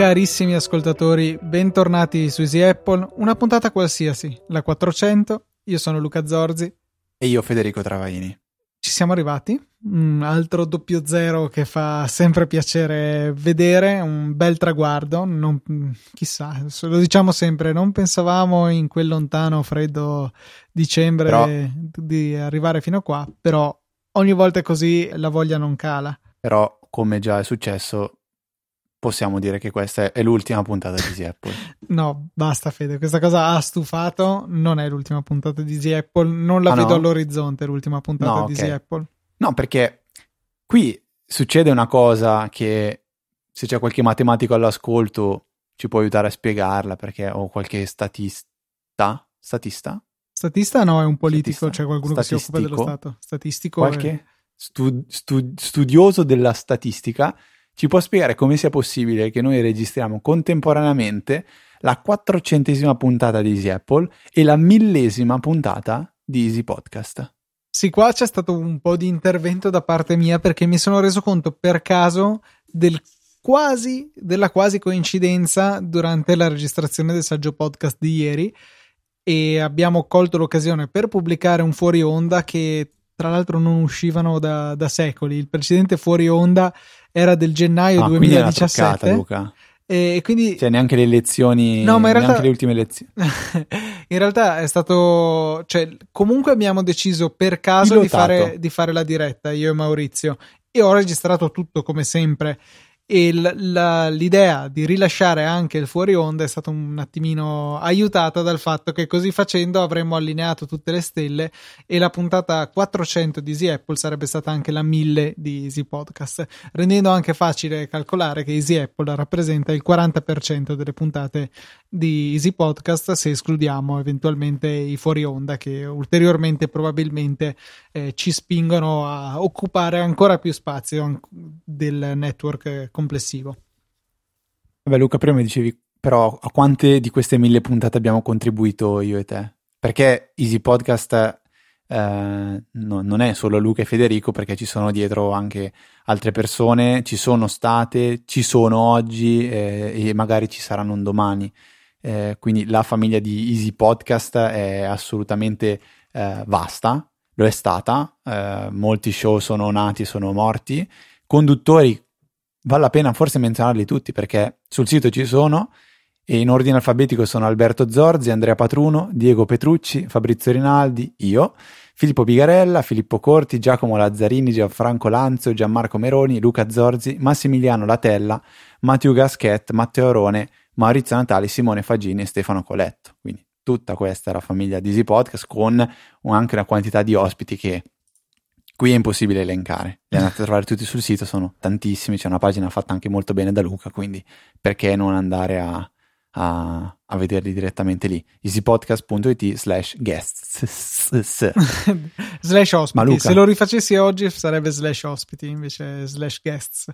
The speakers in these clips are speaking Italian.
Carissimi ascoltatori, bentornati su Easy Apple, una puntata qualsiasi, la 400. Io sono Luca Zorzi. E io Federico Travaini. Siamo arrivati, un altro doppio zero che fa sempre piacere vedere, un bel traguardo, non, chissà, lo diciamo sempre, non pensavamo in quel lontano freddo dicembre però, di arrivare fino a qua, però ogni volta è così la voglia non cala. Però come già è successo possiamo dire che questa è l'ultima puntata di Easy Apple. no, basta Fede, questa cosa ha stufato, non è l'ultima puntata di Easy Apple, non la ah, vedo no? all'orizzonte l'ultima puntata no, di okay. Apple. No, perché qui succede una cosa che se c'è qualche matematico all'ascolto ci può aiutare a spiegarla, perché ho qualche statista, statista? Statista no, è un politico, c'è cioè qualcuno Statistico. che si occupa dello Stato. Statistico qualche è... stu- stu- studioso della statistica ci può spiegare come sia possibile che noi registriamo contemporaneamente la quattrocentesima puntata di Easy Apple e la millesima puntata di Easy Podcast. Sì, qua c'è stato un po' di intervento da parte mia perché mi sono reso conto per caso del quasi, della quasi coincidenza durante la registrazione del saggio podcast di ieri e abbiamo colto l'occasione per pubblicare un fuori onda che tra l'altro non uscivano da, da secoli. Il precedente fuori onda era del gennaio ah, 2017. Truccata, Luca. E quindi... Cioè, neanche le lezioni, no, ma in realtà... le ultime lezioni. in realtà è stato. Cioè, comunque abbiamo deciso per caso di fare, di fare, la diretta, io e Maurizio. E ho registrato tutto come sempre e l- la- l'idea di rilasciare anche il fuori onda è stata un attimino aiutata dal fatto che così facendo avremmo allineato tutte le stelle e la puntata 400 di Easy Apple sarebbe stata anche la 1000 di Easy Podcast, rendendo anche facile calcolare che Easy Apple rappresenta il 40% delle puntate di Easy Podcast se escludiamo eventualmente i fuori onda che ulteriormente probabilmente eh, ci spingono a occupare ancora più spazio del network complessivo. Vabbè Luca, prima mi dicevi però a quante di queste mille puntate abbiamo contribuito io e te? Perché Easy Podcast eh, no, non è solo Luca e Federico perché ci sono dietro anche altre persone, ci sono state, ci sono oggi eh, e magari ci saranno un domani. Eh, quindi la famiglia di Easy Podcast è assolutamente eh, vasta, lo è stata, eh, molti show sono nati, sono morti, conduttori vale la pena forse menzionarli tutti perché sul sito ci sono e in ordine alfabetico sono Alberto Zorzi, Andrea Patruno, Diego Petrucci, Fabrizio Rinaldi, io, Filippo Bigarella, Filippo Corti, Giacomo Lazzarini, Gianfranco Lanzio, Gianmarco Meroni, Luca Zorzi, Massimiliano Latella, Matteo Gaschet, Matteo Arone, Maurizio Natali, Simone Fagini e Stefano Coletto. Quindi tutta questa è la famiglia di Easy Podcast con anche una quantità di ospiti che qui è impossibile elencare. Li andate a trovare tutti sul sito, sono tantissimi, c'è una pagina fatta anche molto bene da Luca, quindi perché non andare a, a, a vederli direttamente lì? easypodcast.it slash guests slash ospiti. Se lo rifacessi oggi sarebbe slash ospiti, invece slash guests.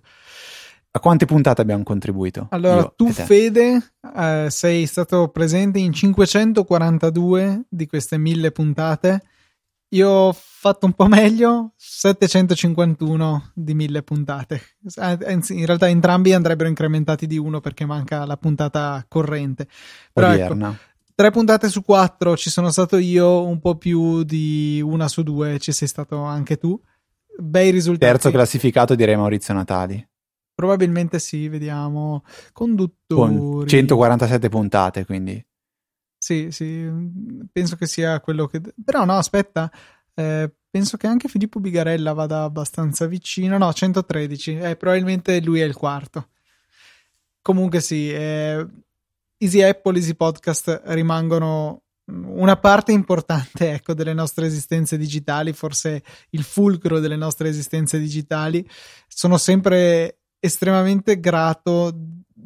A quante puntate abbiamo contribuito? Allora, tu, Fede, eh, sei stato presente in 542 di queste mille puntate. Io ho fatto un po' meglio, 751 di mille puntate. Anzi, in realtà entrambi andrebbero incrementati di uno perché manca la puntata corrente. Però ecco, tre puntate su quattro ci sono stato io, un po' più di una su due ci sei stato anche tu. Bei risultati. Terzo classificato direi Maurizio Natali. Probabilmente sì, vediamo. Conduttori. Con 147 puntate, quindi. Sì, sì, penso che sia quello che... Però no, aspetta, eh, penso che anche Filippo Bigarella vada abbastanza vicino. No, 113, eh, probabilmente lui è il quarto. Comunque sì, eh, Easy Apple, Easy Podcast rimangono una parte importante ecco, delle nostre esistenze digitali, forse il fulcro delle nostre esistenze digitali. Sono sempre estremamente grato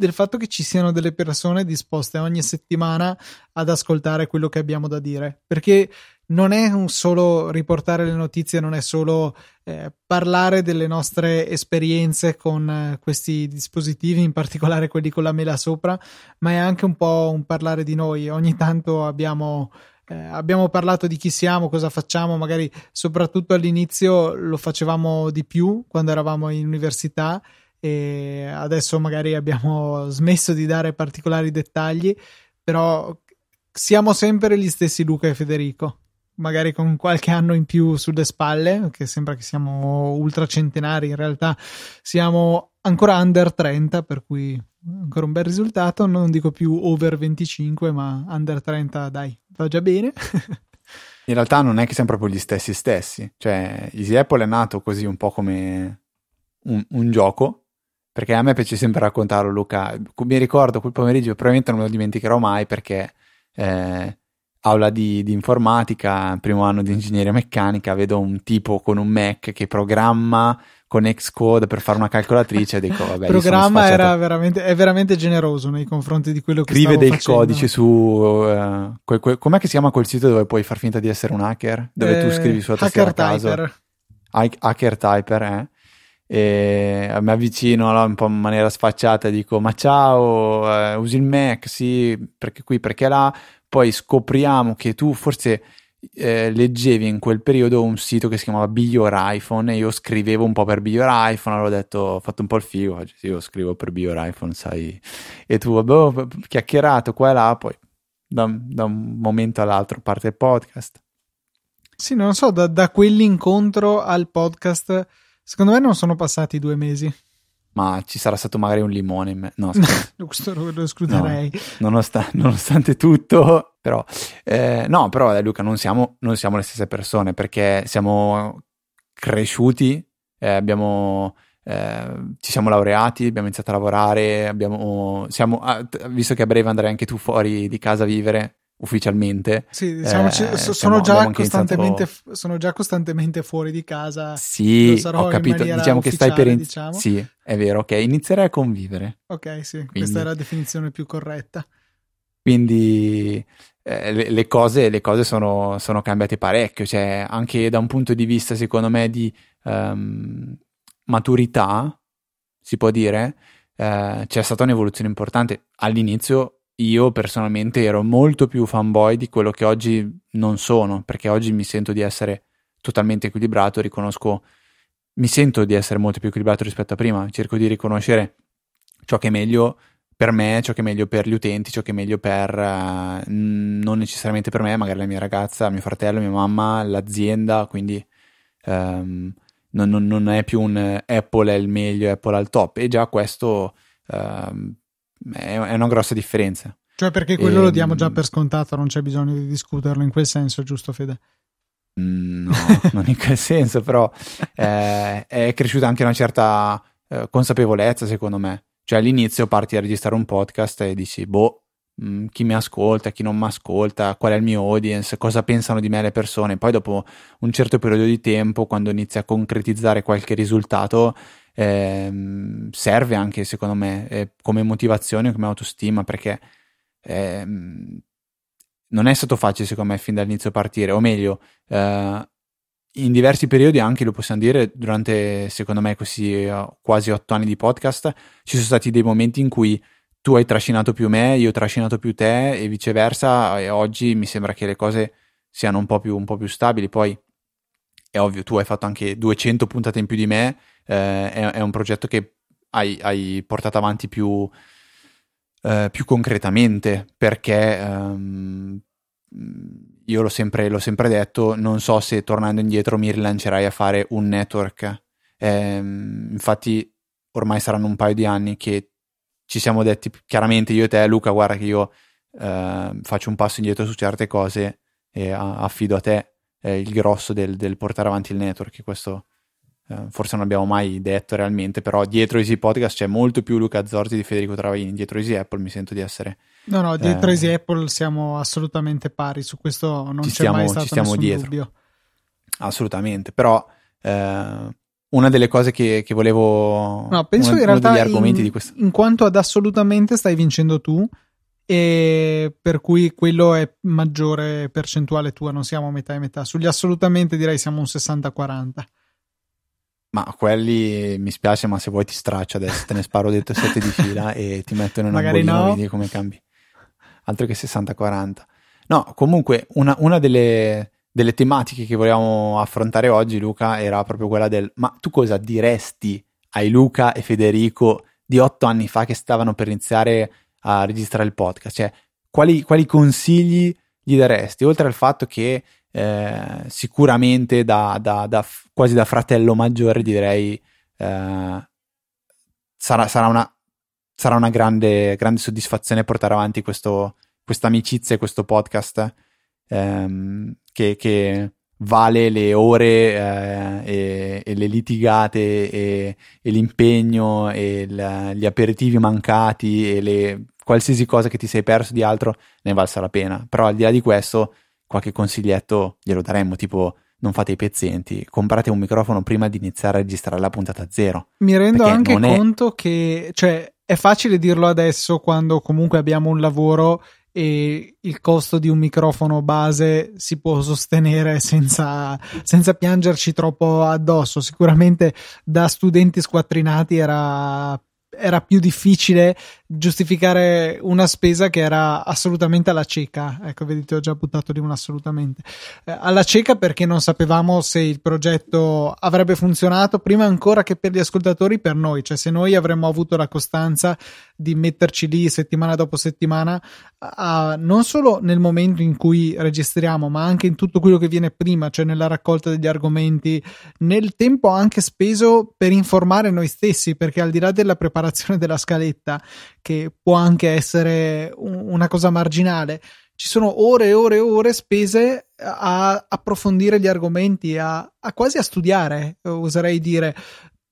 del fatto che ci siano delle persone disposte ogni settimana ad ascoltare quello che abbiamo da dire, perché non è solo riportare le notizie, non è solo eh, parlare delle nostre esperienze con eh, questi dispositivi, in particolare quelli con la mela sopra, ma è anche un po' un parlare di noi. Ogni tanto abbiamo eh, abbiamo parlato di chi siamo, cosa facciamo, magari soprattutto all'inizio lo facevamo di più quando eravamo in università e adesso magari abbiamo smesso di dare particolari dettagli, però siamo sempre gli stessi Luca e Federico, magari con qualche anno in più sulle spalle, che sembra che siamo ultracentenari, in realtà siamo ancora under 30, per cui ancora un bel risultato, non dico più over 25, ma under 30 dai, va già bene. In realtà non è che siamo proprio gli stessi stessi, cioè Easy Apple è nato così un po' come un, un gioco, perché a me piace sempre raccontarlo Luca, mi ricordo quel pomeriggio, probabilmente non me lo dimenticherò mai perché eh, aula di, di, informatica, primo anno di ingegneria meccanica, vedo un tipo con un Mac che programma con Xcode per fare una calcolatrice e dico vabbè il programma era veramente, è veramente generoso nei confronti di quello che scrive dei facendo. codici su uh, que, que, com'è che si chiama quel sito dove puoi far finta di essere un hacker? Dove eh, tu scrivi sulla tastiera a caso? Typer. hacker typer eh e mi avvicino allora, un po' in maniera sfacciata e dico ma ciao eh, usi il Mac? Sì perché qui perché là. Poi scopriamo che tu forse eh, leggevi in quel periodo un sito che si chiamava Be Your iPhone e io scrivevo un po' per Be Your iPhone, allora ho detto, ho fatto un po' il figo, sì, io scrivo per Be Your iPhone, sai, e tu, vabbè, chiacchierato qua e là, poi da, da, un momento all'altro parte il podcast. Sì, non so, da, da quell'incontro al podcast, secondo me non sono passati due mesi ma ci sarà stato magari un limone in me. No, questo lo escluderei. No, nonostante, nonostante, tutto, però, eh, no, però eh, Luca, non siamo, non siamo, le stesse persone perché siamo cresciuti, eh, abbiamo, eh, ci siamo laureati, abbiamo iniziato a lavorare, abbiamo, siamo, ah, visto che a breve andrai anche tu fuori di casa a vivere, ufficialmente. Sì, diciamo, eh, sono, siamo, già costantemente, iniziato... sono già costantemente fuori di casa. Sì, ho capito. Diciamo che stai per iniziare. Diciamo. Sì, è vero, ok. Inizierai a convivere. Ok, sì, Quindi... questa è la definizione più corretta. Quindi eh, le, le, cose, le cose sono, sono, cambiate parecchio, cioè anche da un punto di vista, secondo me, di um, maturità, si può dire, eh, c'è stata un'evoluzione importante. All'inizio io personalmente ero molto più fanboy di quello che oggi non sono, perché oggi mi sento di essere totalmente equilibrato, riconosco, mi sento di essere molto più equilibrato rispetto a prima, cerco di riconoscere ciò che è meglio per me, ciò che è meglio per gli utenti, ciò che è meglio per uh, non necessariamente per me, magari la mia ragazza, mio fratello, mia mamma, l'azienda, quindi um, non, non, non, è più un Apple è il meglio, Apple al top. E già questo uh, è, una grossa differenza. Cioè perché quello e, lo diamo già ehm, per scontato, non c'è bisogno di discuterlo in quel senso, giusto Fede? Mm, no, non in quel senso, però eh, è cresciuta anche una certa eh, consapevolezza secondo me. Cioè all'inizio parti a registrare un podcast e dici, boh, mh, mm, chi mi ascolta, chi non mi ascolta, qual è il mio audience, cosa pensano di me le persone. Poi dopo un certo periodo di tempo, quando inizi a concretizzare qualche risultato, eh, serve anche secondo me eh, come motivazione, come autostima, perché eh, non è stato facile secondo me fin dall'inizio partire, o meglio, eh, in diversi periodi anche lo possiamo dire durante secondo me questi uh, quasi otto anni di podcast ci sono stati dei momenti in cui tu hai trascinato più me, io ho trascinato più te e viceversa e oggi mi sembra che le cose siano un po' più, un po più stabili. Poi è ovvio tu hai fatto anche 200 puntate in più di me eh, è, è, un progetto che hai, hai portato avanti più, eh, più concretamente perché um, io l'ho sempre, l'ho sempre, detto, non so se tornando indietro mi rilancerai a fare un network. Eh, infatti ormai saranno un paio di anni che ci siamo detti chiaramente io e te Luca guarda che io eh, faccio un passo indietro su certe cose e affido a te eh, il grosso del, del, portare avanti il network questo eh, forse non abbiamo mai detto realmente, però dietro Easy Podcast c'è molto più Luca Zorzi di Federico Travaini, dietro Easy Apple mi sento di essere... No, no, dietro eh, Easy Apple siamo assolutamente pari, su questo non c'è stiamo, mai stato ci stiamo dietro. dubbio. Assolutamente, però eh, una delle cose che, che volevo. No, penso uno, in realtà. Argomenti in, di questo. In quanto ad assolutamente stai vincendo tu, e per cui quello è maggiore percentuale tua, non siamo metà e metà. Sugli assolutamente direi siamo un 60-40. Ma quelli mi spiace, ma se vuoi ti straccio adesso, te ne sparo dentro 7 di fila e ti metto in una Magari no. vedi come cambi. Altro che 60-40. No, comunque una, una delle, delle, tematiche che volevamo affrontare oggi, Luca, era proprio quella del ma tu cosa diresti ai Luca e Federico di otto anni fa che stavano per iniziare a registrare il podcast? Cioè, quali, quali consigli gli daresti? Oltre al fatto che eh, sicuramente da, da, da, quasi da fratello maggiore direi eh, sarà, sarà, una, sarà una grande, grande soddisfazione portare avanti questa amicizia e questo podcast ehm, che, che, vale le ore eh, e, e, le litigate e, e l'impegno e il, gli aperitivi mancati e le, qualsiasi cosa che ti sei perso di altro ne valsa la pena. Però al di là di questo qualche consiglietto glielo daremmo, tipo non fate i pezzenti, comprate un microfono prima di iniziare a registrare la puntata zero. Mi rendo anche conto è... che, cioè, è facile dirlo adesso quando comunque abbiamo un lavoro e il costo di un microfono base si può sostenere senza, senza piangerci troppo addosso. Sicuramente da studenti squattrinati era era più difficile giustificare una spesa che era assolutamente alla cieca. Ecco, vedete, ho già buttato lì un assolutamente. Eh, alla cieca perché non sapevamo se il progetto avrebbe funzionato prima ancora che per gli ascoltatori, per noi. Cioè, se noi avremmo avuto la costanza di metterci lì settimana dopo settimana, a, non solo nel momento in cui registriamo, ma anche in tutto quello che viene prima, cioè nella raccolta degli argomenti, nel tempo anche speso per informare noi stessi, perché al di là della preparazione della scaletta, che può anche essere una cosa marginale, ci sono ore e ore e ore spese a approfondire gli argomenti, a, a quasi a studiare, oserei dire.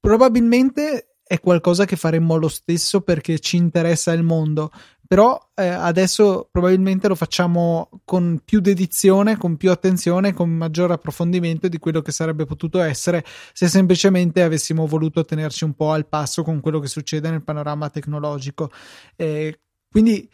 Probabilmente è qualcosa che faremmo lo stesso perché ci interessa il mondo, però eh, adesso probabilmente lo facciamo con più dedizione, con più attenzione, con maggior approfondimento di quello che sarebbe potuto essere se semplicemente avessimo voluto tenerci un po' al passo con quello che succede nel panorama tecnologico. Eh, quindi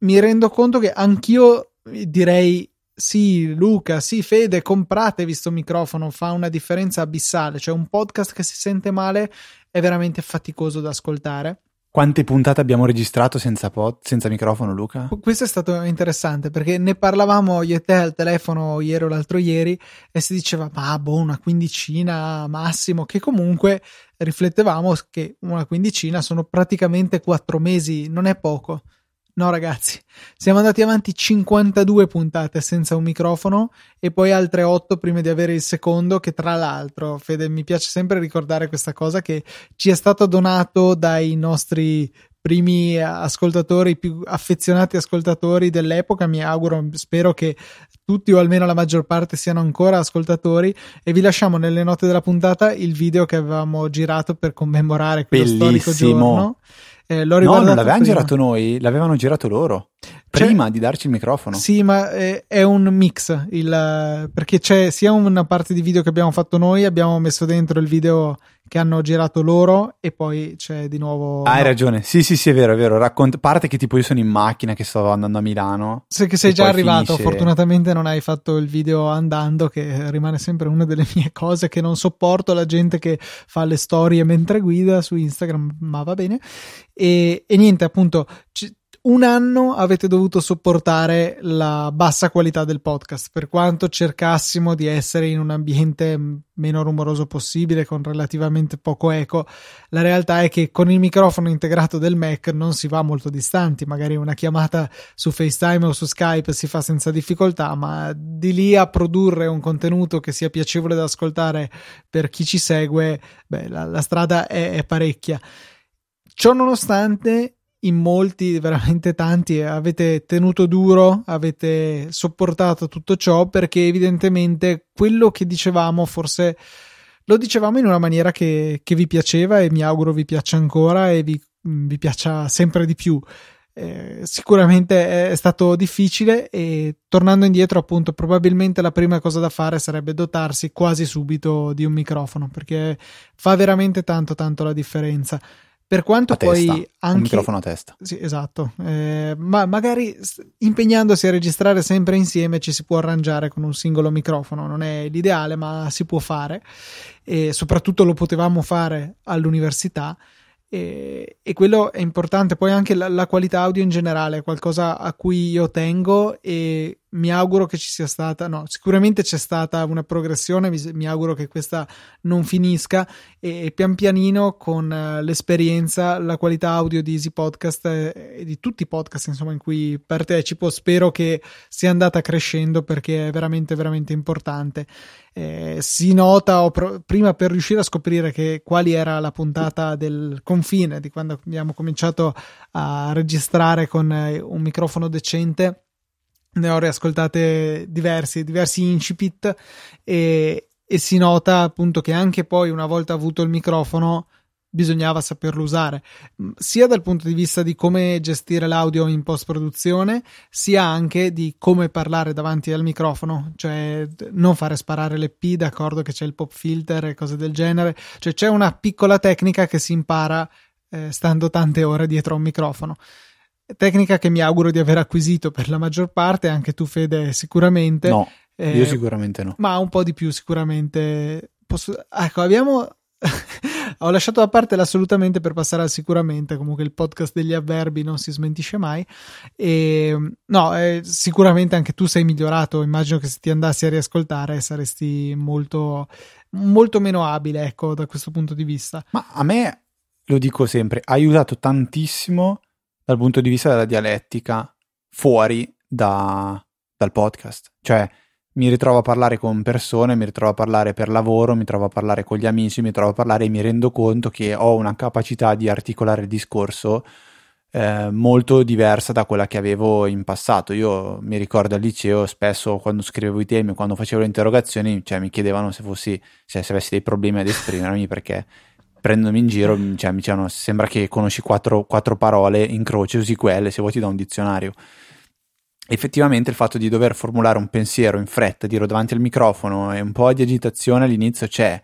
mi rendo conto che anch'io direi sì, Luca, sì, Fede, compratevi sto microfono, fa una differenza abissale, cioè un podcast che si sente male è veramente faticoso da ascoltare. Quante puntate abbiamo registrato senza, pod, senza microfono, Luca? Questo è stato interessante perché ne parlavamo io e te al telefono ieri o l'altro ieri e si diceva, ma boh, una quindicina massimo, che comunque riflettevamo che una quindicina sono praticamente quattro mesi, non è poco. No, ragazzi, siamo andati avanti 52 puntate senza un microfono e poi altre 8 prima di avere il secondo, che tra l'altro, Fede, mi piace sempre ricordare questa cosa che ci è stato donato dai nostri primi ascoltatori, più affezionati ascoltatori dell'epoca. Mi auguro, spero che tutti o almeno la maggior parte siano ancora ascoltatori e vi lasciamo nelle note della puntata il video che avevamo girato per commemorare quello Bellissimo. storico giorno eh, l'ho no, non l'avevano girato noi, l'avevano girato loro. Cioè, prima di darci il microfono. Sì, ma è, è un mix. Il, perché c'è sia una parte di video che abbiamo fatto noi, abbiamo messo dentro il video che hanno girato loro e poi c'è di nuovo... Ah, hai ragione, sì sì sì è vero, è vero, Raccont- parte che tipo io sono in macchina che sto andando a Milano. Se che sei già arrivato, finisce... fortunatamente non hai fatto il video andando che rimane sempre una delle mie cose che non sopporto la gente che fa le storie mentre guida su Instagram, ma va bene. E, e niente, appunto, c- un anno avete dovuto sopportare la bassa qualità del podcast, per quanto cercassimo di essere in un ambiente meno rumoroso possibile, con relativamente poco eco. La realtà è che con il microfono integrato del Mac non si va molto distanti, magari una chiamata su FaceTime o su Skype si fa senza difficoltà, ma di lì a produrre un contenuto che sia piacevole da ascoltare per chi ci segue, beh, la, la strada è, è parecchia. Ciò nonostante, in molti, veramente tanti, avete tenuto duro, avete sopportato tutto ciò perché evidentemente quello che dicevamo forse lo dicevamo in una maniera che, che vi piaceva e mi auguro vi piaccia ancora e vi, vi piaccia sempre di più. eh, sicuramente è stato difficile e tornando indietro appunto probabilmente la prima cosa da fare sarebbe dotarsi quasi subito di un microfono perché fa veramente tanto tanto la differenza per quanto a poi testa, anche un microfono a testa. Sì esatto. Eh, ma magari impegnandosi a registrare sempre insieme ci si può arrangiare con un singolo microfono. Non è l'ideale ma si può fare. E soprattutto lo potevamo fare all'università. E, e, quello è importante. Poi anche la, la, qualità audio in generale è qualcosa a cui io tengo e mi auguro che ci sia stata, no, sicuramente c'è stata una progressione, mi, auguro che questa non finisca e, pian pianino con uh, l'esperienza, la qualità audio di Easy Podcast e, e di tutti i podcast insomma in cui partecipo, spero che sia andata crescendo perché è veramente veramente importante. Eh, si nota pro- prima per riuscire a scoprire che, quali era la puntata del confine di quando abbiamo cominciato a registrare con eh, un microfono decente ne ho riascoltate diversi, diversi incipit e, e si nota appunto che anche poi una volta avuto il microfono bisognava saperlo usare, sia dal punto di vista di come gestire l'audio in post produzione, sia anche di come parlare davanti al microfono, cioè non fare sparare le P, d'accordo che c'è il pop filter e cose del genere, cioè c'è una piccola tecnica che si impara eh, stando tante ore dietro a un microfono tecnica che mi auguro di aver acquisito per la maggior parte, anche tu Fede sicuramente. No, eh, io sicuramente no. Ma un po' di più sicuramente. Posso... Ecco, abbiamo... Ho lasciato da parte l'assolutamente per passare al sicuramente, comunque il podcast degli avverbi non si smentisce mai. E no, eh, sicuramente anche tu sei migliorato, immagino che se ti andassi a riascoltare saresti molto, molto meno abile, ecco, da questo punto di vista. Ma a me, lo dico sempre, ha aiutato tantissimo dal punto di vista della dialettica fuori da, dal podcast. Cioè, mi ritrovo a parlare con persone, mi ritrovo a parlare per lavoro, mi trovo a parlare con gli amici, mi trovo a parlare e mi rendo conto che ho una capacità di articolare il discorso eh, molto diversa da quella che avevo in passato. Io mi ricordo al liceo spesso quando scrivevo i temi, quando facevo le interrogazioni, cioè, mi chiedevano se fossi, cioè, se avessi dei problemi ad esprimermi perché prendomi in giro, cioè, mi dicevano sembra che conosci quattro, quattro parole in croce, usi quelle, se vuoi ti do un dizionario. Effettivamente il fatto di dover formulare un pensiero in fretta, dirlo davanti al microfono e un po' di agitazione all'inizio c'è,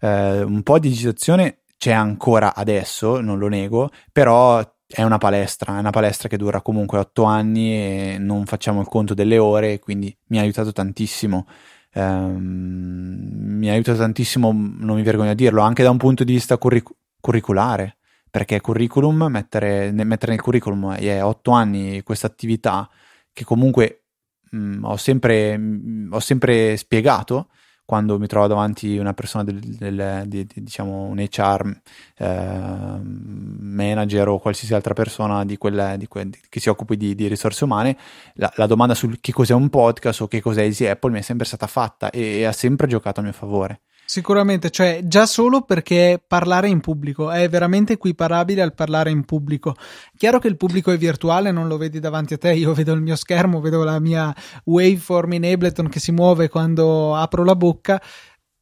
eh, un po' di agitazione c'è ancora adesso, non lo nego, però è una palestra, è una palestra che dura comunque otto anni e non facciamo il conto delle ore, quindi mi ha aiutato tantissimo ehm, mi aiuta tantissimo, non mi vergogno a dirlo, anche da un punto di vista curric- curriculare, perché curriculum, mettere, mettere nel curriculum è otto anni questa attività che comunque mh, ho, sempre, mh, ho sempre spiegato quando mi trovo davanti una persona del, del, di, di, diciamo un HR eh, manager o qualsiasi altra persona di quelle, di que, che si occupi di, risorse umane, la, la, domanda su che cos'è un podcast o che cos'è Easy Apple mi è sempre stata fatta e, e ha sempre giocato a mio favore. Sicuramente, cioè già solo perché parlare in pubblico è veramente equiparabile al parlare in pubblico. Chiaro che il pubblico è virtuale, non lo vedi davanti a te, io vedo il mio schermo, vedo la mia waveform in Ableton che si muove quando apro la bocca,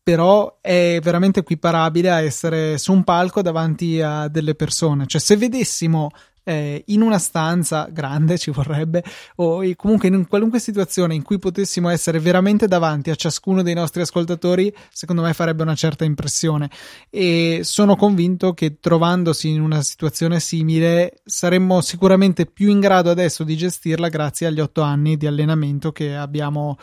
però è veramente equiparabile a essere su un palco davanti a delle persone. Cioè se vedessimo eh, in una stanza grande ci vorrebbe, o comunque in qualunque situazione in cui potessimo essere veramente davanti a ciascuno dei nostri ascoltatori, secondo me farebbe una certa impressione. E sono convinto che trovandosi in una situazione simile saremmo sicuramente più in grado adesso di gestirla grazie agli otto anni di allenamento che abbiamo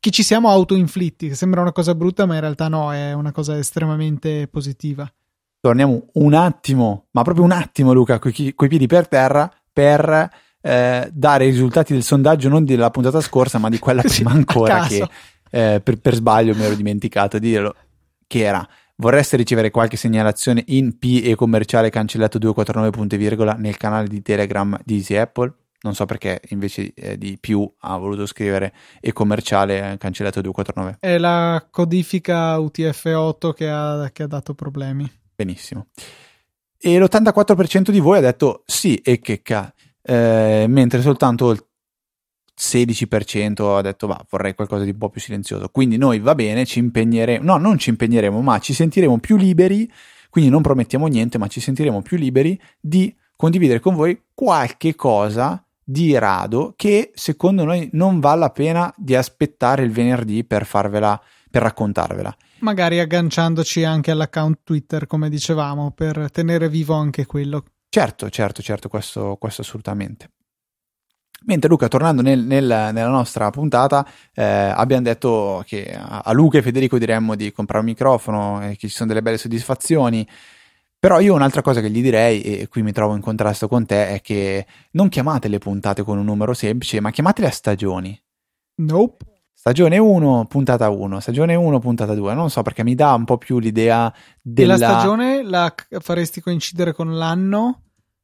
che ci siamo autoinflitti, che sembra una cosa brutta, ma in realtà no, è una cosa estremamente positiva torniamo un attimo, ma proprio un attimo Luca, coi, coi piedi per terra, per eh, dare i risultati del sondaggio non della puntata scorsa, ma di quella prima ancora che eh, per, per, sbaglio mi ero dimenticato di dirlo, che era vorreste ricevere qualche segnalazione in P e commerciale cancellato 249 punti virgola nel canale di Telegram di Easy Apple? Non so perché invece eh, di più ha voluto scrivere e commerciale cancellato 249. È la codifica UTF-8 che ha, che ha dato problemi. Benissimo. E l'84% di voi ha detto sì e che ca, eh, mentre soltanto il 16% ha detto va, vorrei qualcosa di un po' più silenzioso. Quindi noi va bene, ci impegneremo, no, non ci impegneremo, ma ci sentiremo più liberi, quindi non promettiamo niente, ma ci sentiremo più liberi di condividere con voi qualche cosa di rado che secondo noi non vale la pena di aspettare il venerdì per farvela, per raccontarvela. Magari agganciandoci anche all'account Twitter, come dicevamo, per tenere vivo anche quello. Certo, certo, certo, questo, questo assolutamente. Mentre Luca, tornando nel, nel, nella nostra puntata, eh, abbiamo detto che a Luca e Federico diremmo di comprare un microfono e che ci sono delle belle soddisfazioni. Però io un'altra cosa che gli direi, e qui mi trovo in contrasto con te, è che non chiamate le puntate con un numero semplice, ma chiamatele a stagioni. Nope. Stagione 1, puntata 1, stagione 1, puntata 2. Non so perché mi dà un po' più l'idea della. E la stagione la faresti coincidere con l'anno?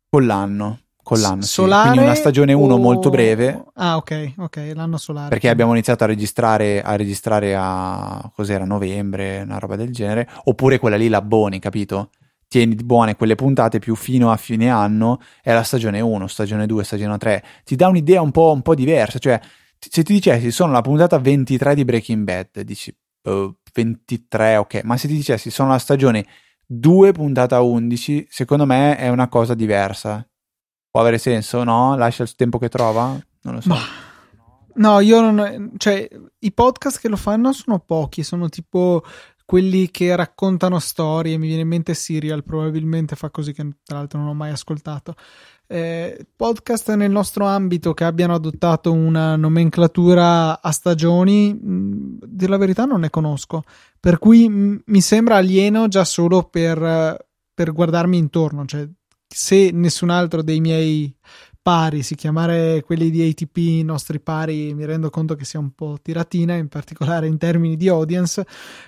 Con l'anno con l'anno. Solare sì. Quindi una stagione 1 o... molto breve. Ah, ok, ok, l'anno solare. Perché abbiamo iniziato a registrare a, registrare a cos'era, novembre, una roba del genere. Oppure quella lì, la Boni, capito? Tieni buone quelle puntate più fino a fine anno, è la stagione 1, stagione 2, stagione 3. Ti dà un'idea un po', un po diversa. Cioè, se ti dicessi sono la puntata 23 di Breaking Bad, dici oh, 23, ok. Ma se ti dicessi sono la stagione 2, puntata 11, secondo me è una cosa diversa Può avere senso, no? Lascia il tempo che trova? Non lo so. Ma... No, io non. Cioè, i podcast che lo fanno sono pochi, sono tipo quelli che raccontano storie. Mi viene in mente Serial, probabilmente fa così, che tra l'altro non ho mai ascoltato. Eh, podcast nel nostro ambito che abbiano adottato una nomenclatura a stagioni, mh, dire la verità, non ne conosco. Per cui mh, mi sembra alieno già solo per, per guardarmi intorno. Cioè, se nessun altro dei miei pari si chiamare quelli di ATP i nostri pari mi rendo conto che sia un po' tiratina in particolare in termini di audience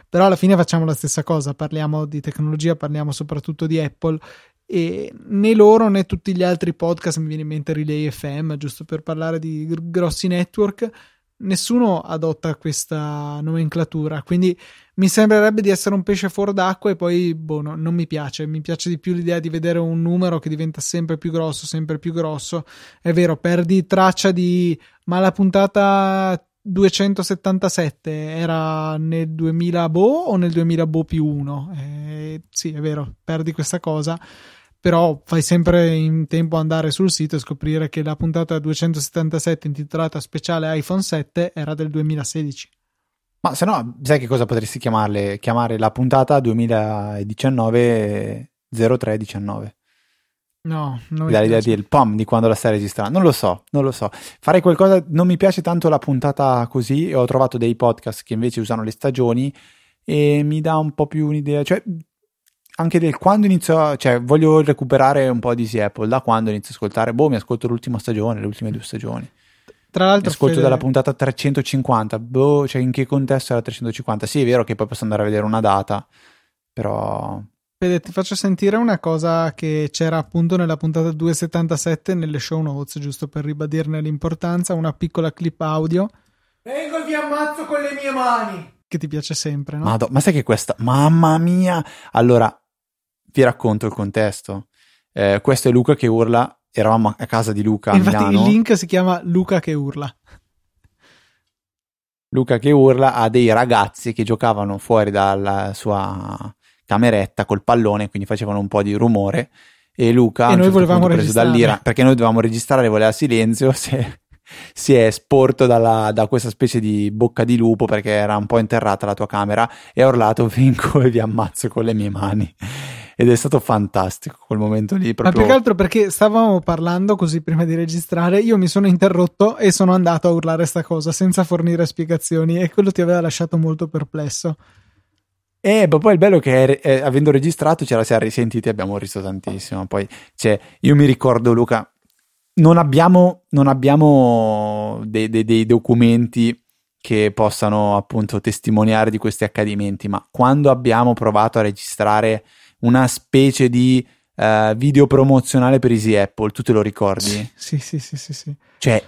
però alla fine facciamo la stessa cosa parliamo di tecnologia parliamo soprattutto di Apple e né loro né tutti gli altri podcast mi viene in mente Relay FM giusto per parlare di grossi network nessuno adotta questa nomenclatura quindi mi sembrerebbe di essere un pesce fuori d'acqua e poi, boh, no, non mi piace. Mi piace di più l'idea di vedere un numero che diventa sempre più grosso, sempre più grosso. È vero, perdi traccia di... ma la puntata 277 era nel 2000 boh o nel 2000 boh più 1? Eh, sì, è vero, perdi questa cosa però fai sempre in tempo andare sul sito e scoprire che la puntata 277 intitolata speciale iPhone 7 era del 2016. Ma se no, sai che cosa potresti chiamarle? Chiamare la puntata 2019 0319. No, non mi l'idea del POM di quando la stai registrando. Non lo so, non lo so. Farei qualcosa. Non mi piace tanto la puntata così. Ho trovato dei podcast che invece usano le stagioni e mi dà un po' più un'idea. Cioè, anche del quando inizio. Cioè, voglio recuperare un po' di Apple. Da quando inizio a ascoltare? Boh, mi ascolto l'ultima stagione, le ultime due stagioni. Tra l'altro, ascolto Fede... dalla puntata 350. Boh, cioè in che contesto era 350? Sì, è vero che poi posso andare a vedere una data, però. Fede, ti faccio sentire una cosa che c'era appunto nella puntata 277 nelle show notes, giusto per ribadirne l'importanza. Una piccola clip audio. Vengo e vi ammazzo con le mie mani. Che ti piace sempre, no? Madò, ma sai che questa. Mamma mia! Allora, vi racconto il contesto. Eh, questo è Luca che urla eravamo a casa di Luca a Infatti Milano. il link si chiama Luca che urla. Luca che urla a dei ragazzi che giocavano fuori dalla sua cameretta col pallone, quindi facevano un po' di rumore. E Luca, e noi certo volevamo registrare perché noi dovevamo registrare, voleva silenzio. Se, si è sporto dalla, da questa specie di bocca di lupo perché era un po' interrata la tua camera e ha urlato: Vengo e vi ammazzo con le mie mani ed è stato fantastico quel momento lì. Proprio... Ma più che altro perché stavamo parlando così prima di registrare, io mi sono interrotto e sono andato a urlare sta cosa senza fornire spiegazioni e quello ti aveva lasciato molto perplesso. Eh, ma poi il bello è che eh, avendo registrato ce la siamo risentiti e abbiamo riso tantissimo. Poi, cioè, io mi ricordo, Luca, non abbiamo, non abbiamo dei, dei, dei documenti che possano appunto testimoniare di questi accadimenti, ma quando abbiamo provato a registrare una specie di uh, video promozionale per Easy Apple, tu te lo ricordi? Sì, sì, sì, sì, sì. Cioè,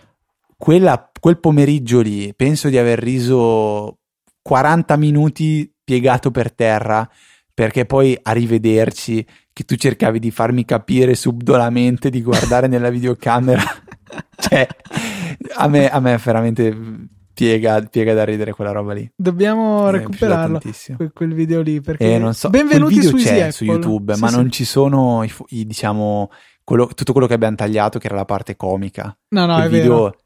quella, quel pomeriggio lì, penso di aver riso 40 minuti piegato per terra, perché poi a rivederci, che tu cercavi di farmi capire subdolamente di guardare nella videocamera, cioè, a me, a me veramente piega, piega, da ridere quella roba lì. Dobbiamo recuperarlo, quel, quel, video lì. Perché eh, non so, benvenuti su, su YouTube, sì, ma sì. non ci sono i, i, diciamo, quello, tutto quello che abbiamo tagliato, che era la parte comica. No, no, il è video, vero.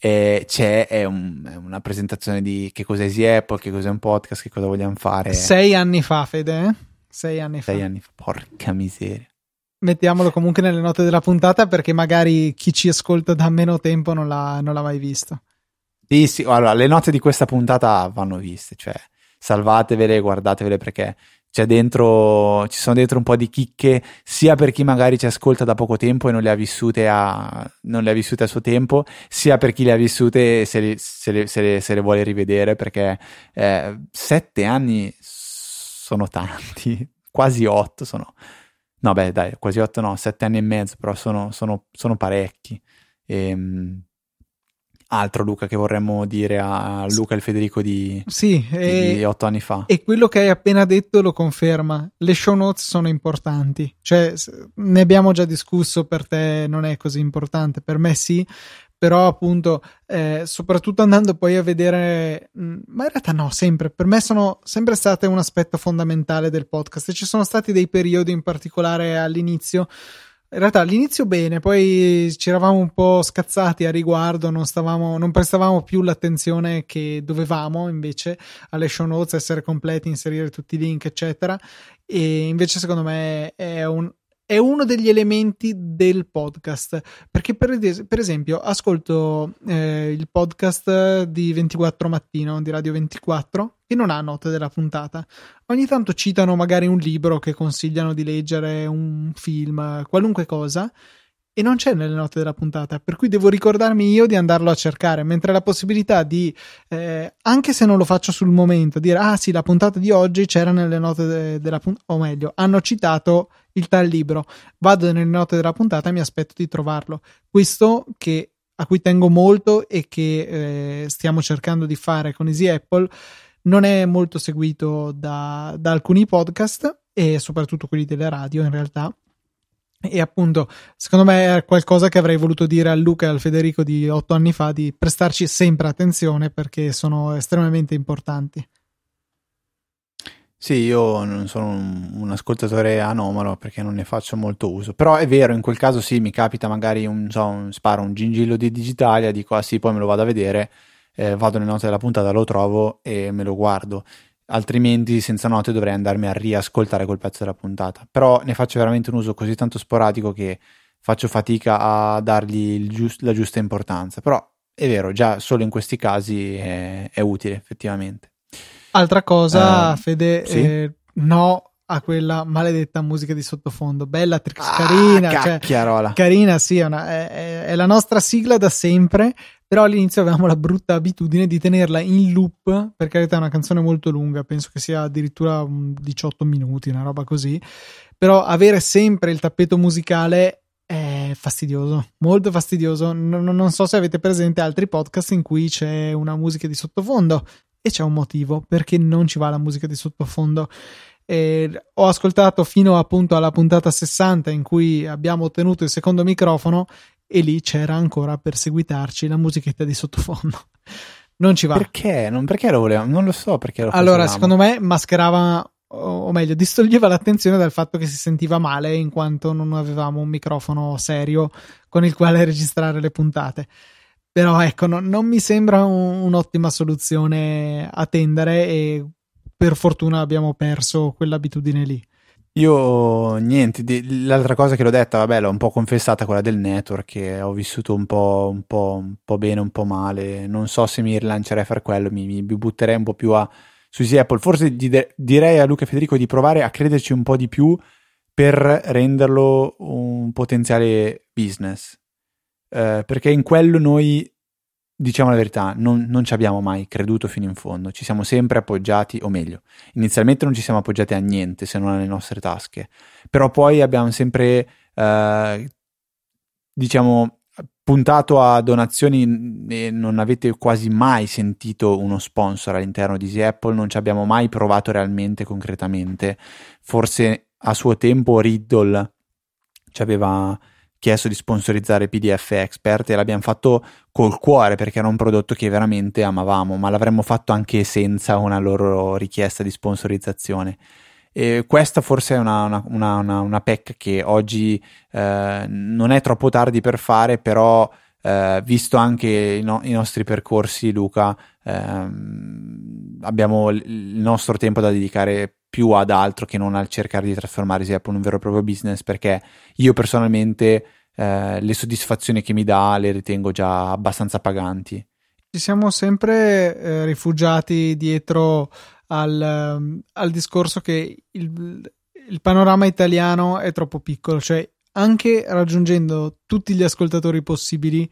Eh, c'è è un, è una presentazione di che cos'è Easy Apple, che cos'è un podcast, che cosa vogliamo fare. Sei anni fa, Fede. Eh? Sei anni fa. Sei anni fa, porca miseria. Mettiamolo comunque nelle note della puntata perché magari chi ci ascolta da meno tempo non l'ha, non l'ha mai visto. Sì, sì, allora le note di questa puntata vanno viste, cioè salvatevele, guardatevele perché c'è dentro, ci sono dentro un po' di chicche, sia per chi magari ci ascolta da poco tempo e non le ha vissute a, le ha vissute a suo tempo, sia per chi le ha vissute e se le, se le, se le, se le vuole rivedere, perché eh, sette anni sono tanti, quasi otto sono. No, beh, dai, quasi otto no, sette anni e mezzo, però sono, sono, sono parecchi. Ehm, altro Luca che vorremmo dire a Luca e Federico di, sì, di, di otto anni fa. E quello che hai appena detto lo conferma. Le show notes sono importanti. Cioè, ne abbiamo già discusso, per te non è così importante, per me sì. Però appunto, eh, soprattutto andando poi a vedere, mm, ma in realtà no, sempre, per me sono sempre state un aspetto fondamentale del podcast. Ci sono stati dei periodi in particolare all'inizio in realtà all'inizio bene, poi ci eravamo un po' scazzati a riguardo, non, stavamo, non prestavamo più l'attenzione che dovevamo invece alle show notes, essere completi, inserire tutti i link, eccetera. E invece secondo me è un, è uno degli elementi del podcast. Perché, per, per esempio, ascolto eh, il podcast di 24 Mattino di Radio 24 che non ha note della puntata. Ogni tanto citano magari un libro che consigliano di leggere, un film, qualunque cosa. E non c'è nelle note della puntata, per cui devo ricordarmi io di andarlo a cercare, mentre la possibilità di, eh, anche se non lo faccio sul momento, dire ah sì, la puntata di oggi c'era nelle note de- della puntata, o meglio, hanno citato il tal libro, vado nelle note della puntata e mi aspetto di trovarlo. Questo che, a cui tengo molto e che eh, stiamo cercando di fare con Easy Apple non è molto seguito da, da alcuni podcast e soprattutto quelli delle radio in realtà. E appunto, secondo me è qualcosa che avrei voluto dire a Luca e al Federico di otto anni fa di prestarci sempre attenzione perché sono estremamente importanti. Sì, io non sono un, ascoltatore anomalo perché non ne faccio molto uso, però è vero, in quel caso sì, mi capita magari un, so, un sparo un gingillo di Digitalia, dico ah sì, poi me lo vado a vedere, eh, vado nelle note della puntata, lo trovo e me lo guardo, altrimenti senza note dovrei andarmi a riascoltare quel pezzo della puntata, però ne faccio veramente un uso così tanto sporadico che faccio fatica a dargli giust- la giusta importanza, però è vero, già solo in questi casi è, è utile effettivamente. Altra cosa, uh, Fede, sì? eh, no a quella maledetta musica di sottofondo. Bella, trix, ah, carina. Cioè, carina, sì, è, una, è, è, la nostra sigla da sempre. Però all'inizio avevamo la brutta abitudine di tenerla in loop. Per carità, è una canzone molto lunga, penso che sia addirittura 18 minuti, una roba così. Però avere sempre il tappeto musicale è fastidioso, molto fastidioso. Non, non so se avete presente altri podcast in cui c'è una musica di sottofondo e c'è un motivo perché non ci va la musica di sottofondo. Eh, ho ascoltato fino appunto alla puntata 60 in cui abbiamo ottenuto il secondo microfono e lì c'era ancora per seguitarci la musichetta di sottofondo. Non ci va. Perché? Non, perché lo volevamo? Non lo so perché lo Allora, secondo me mascherava, o meglio, distoglieva l'attenzione dal fatto che si sentiva male in quanto non avevamo un microfono serio con il quale registrare le puntate. Però ecco, no, non mi sembra un, un'ottima soluzione attendere e per fortuna abbiamo perso quell'abitudine lì. Io niente, di, l'altra cosa che l'ho detta, vabbè, l'ho un po' confessata, quella del network, che ho vissuto un po', un po', un po bene, un po' male. Non so se mi rilancerei a fare quello, mi, mi butterei un po' più a, su Easy Apple. Forse de- direi a Luca e Federico di provare a crederci un po' di più per renderlo un potenziale business. Eh, perché in quello noi, diciamo la verità, non, non, ci abbiamo mai creduto fino in fondo, ci siamo sempre appoggiati, o meglio, inizialmente non ci siamo appoggiati a niente se non alle nostre tasche, però poi abbiamo sempre, eh, diciamo, puntato a donazioni e non avete quasi mai sentito uno sponsor all'interno di Easy Apple, non ci abbiamo mai provato realmente, concretamente. Forse a suo tempo Riddle ci aveva chiesto di sponsorizzare PDF Expert e l'abbiamo fatto col cuore perché era un prodotto che veramente amavamo, ma l'avremmo fatto anche senza una loro richiesta di sponsorizzazione. E questa forse è una, una, una, una pecca che oggi eh, non è troppo tardi per fare, però eh, visto anche i, no- i, nostri percorsi, Luca, ehm, abbiamo l- il nostro tempo da dedicare più ad altro che non al cercare di trasformare Apple in un vero e proprio business, perché io personalmente eh, le soddisfazioni che mi dà le ritengo già abbastanza paganti. Ci siamo sempre eh, rifugiati dietro al, um, al discorso che il, il panorama italiano è troppo piccolo, cioè anche raggiungendo tutti gli ascoltatori possibili,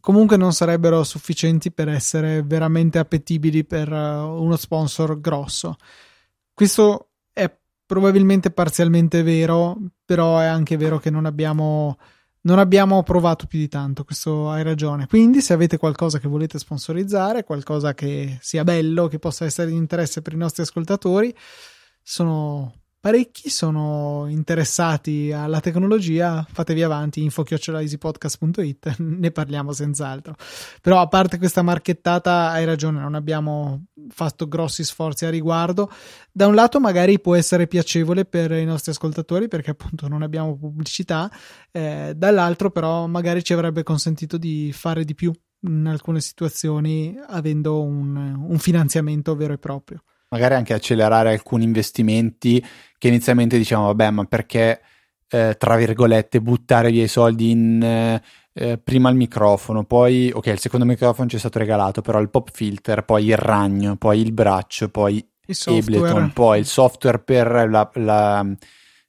comunque non sarebbero sufficienti per essere veramente appetibili per uh, uno sponsor grosso. Questo probabilmente parzialmente vero, però è anche vero che non abbiamo non abbiamo provato più di tanto, questo hai ragione. Quindi, se avete qualcosa che volete sponsorizzare, qualcosa che sia bello, che possa essere di interesse per i nostri ascoltatori, sono parecchi sono interessati alla tecnologia, fatevi avanti, info-easypodcast.it, ne parliamo senz'altro. Però a parte questa marchettata, hai ragione, non abbiamo fatto grossi sforzi a riguardo. Da un lato magari può essere piacevole per i nostri ascoltatori perché appunto non abbiamo pubblicità, eh, dall'altro però magari ci avrebbe consentito di fare di più in alcune situazioni avendo un, un finanziamento vero e proprio magari anche accelerare alcuni investimenti che inizialmente diciamo vabbè ma perché eh, tra virgolette buttare via i soldi in eh, eh, prima il microfono? Poi ok il secondo microfono ci è stato regalato però il pop filter poi il ragno poi il braccio poi il Ableton poi il software per la, la,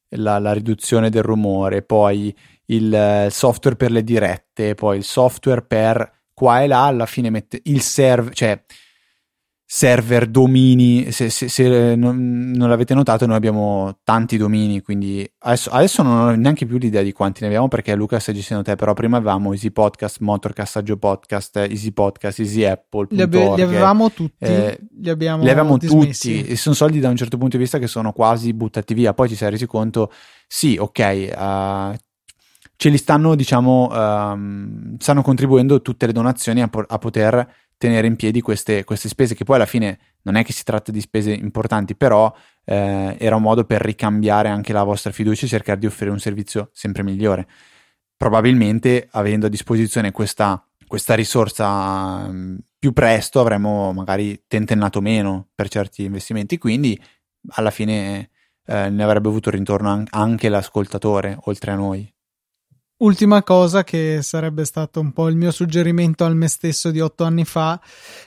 la, la riduzione del rumore poi il eh, software per le dirette poi il software per qua e là alla fine mette il server cioè server, domini, se, se, se non, non, l'avete notato noi abbiamo tanti domini, quindi adesso, adesso, non ho neanche più l'idea di quanti ne abbiamo perché Luca stai gestendo te, però prima avevamo Easy Podcast, Motorcast, Agio Podcast, Easy Podcast, Easy Apple. Li, abbe- li avevamo tutti, eh, li abbiamo li avevamo tutti e sono soldi da un certo punto di vista che sono quasi buttati via, poi ci sei resi conto, sì, ok, uh, ce li stanno, diciamo, um, stanno contribuendo tutte le donazioni a, po- a poter tenere in piedi queste, queste, spese, che poi alla fine non è che si tratta di spese importanti, però eh, era un modo per ricambiare anche la vostra fiducia e cercare di offrire un servizio sempre migliore. Probabilmente avendo a disposizione questa, questa risorsa mm, più presto avremmo magari tentennato meno per certi investimenti, quindi alla fine eh, ne avrebbe avuto ritorno anche l'ascoltatore oltre a noi. Ultima cosa che sarebbe stato un po' il mio suggerimento al me stesso di otto anni fa,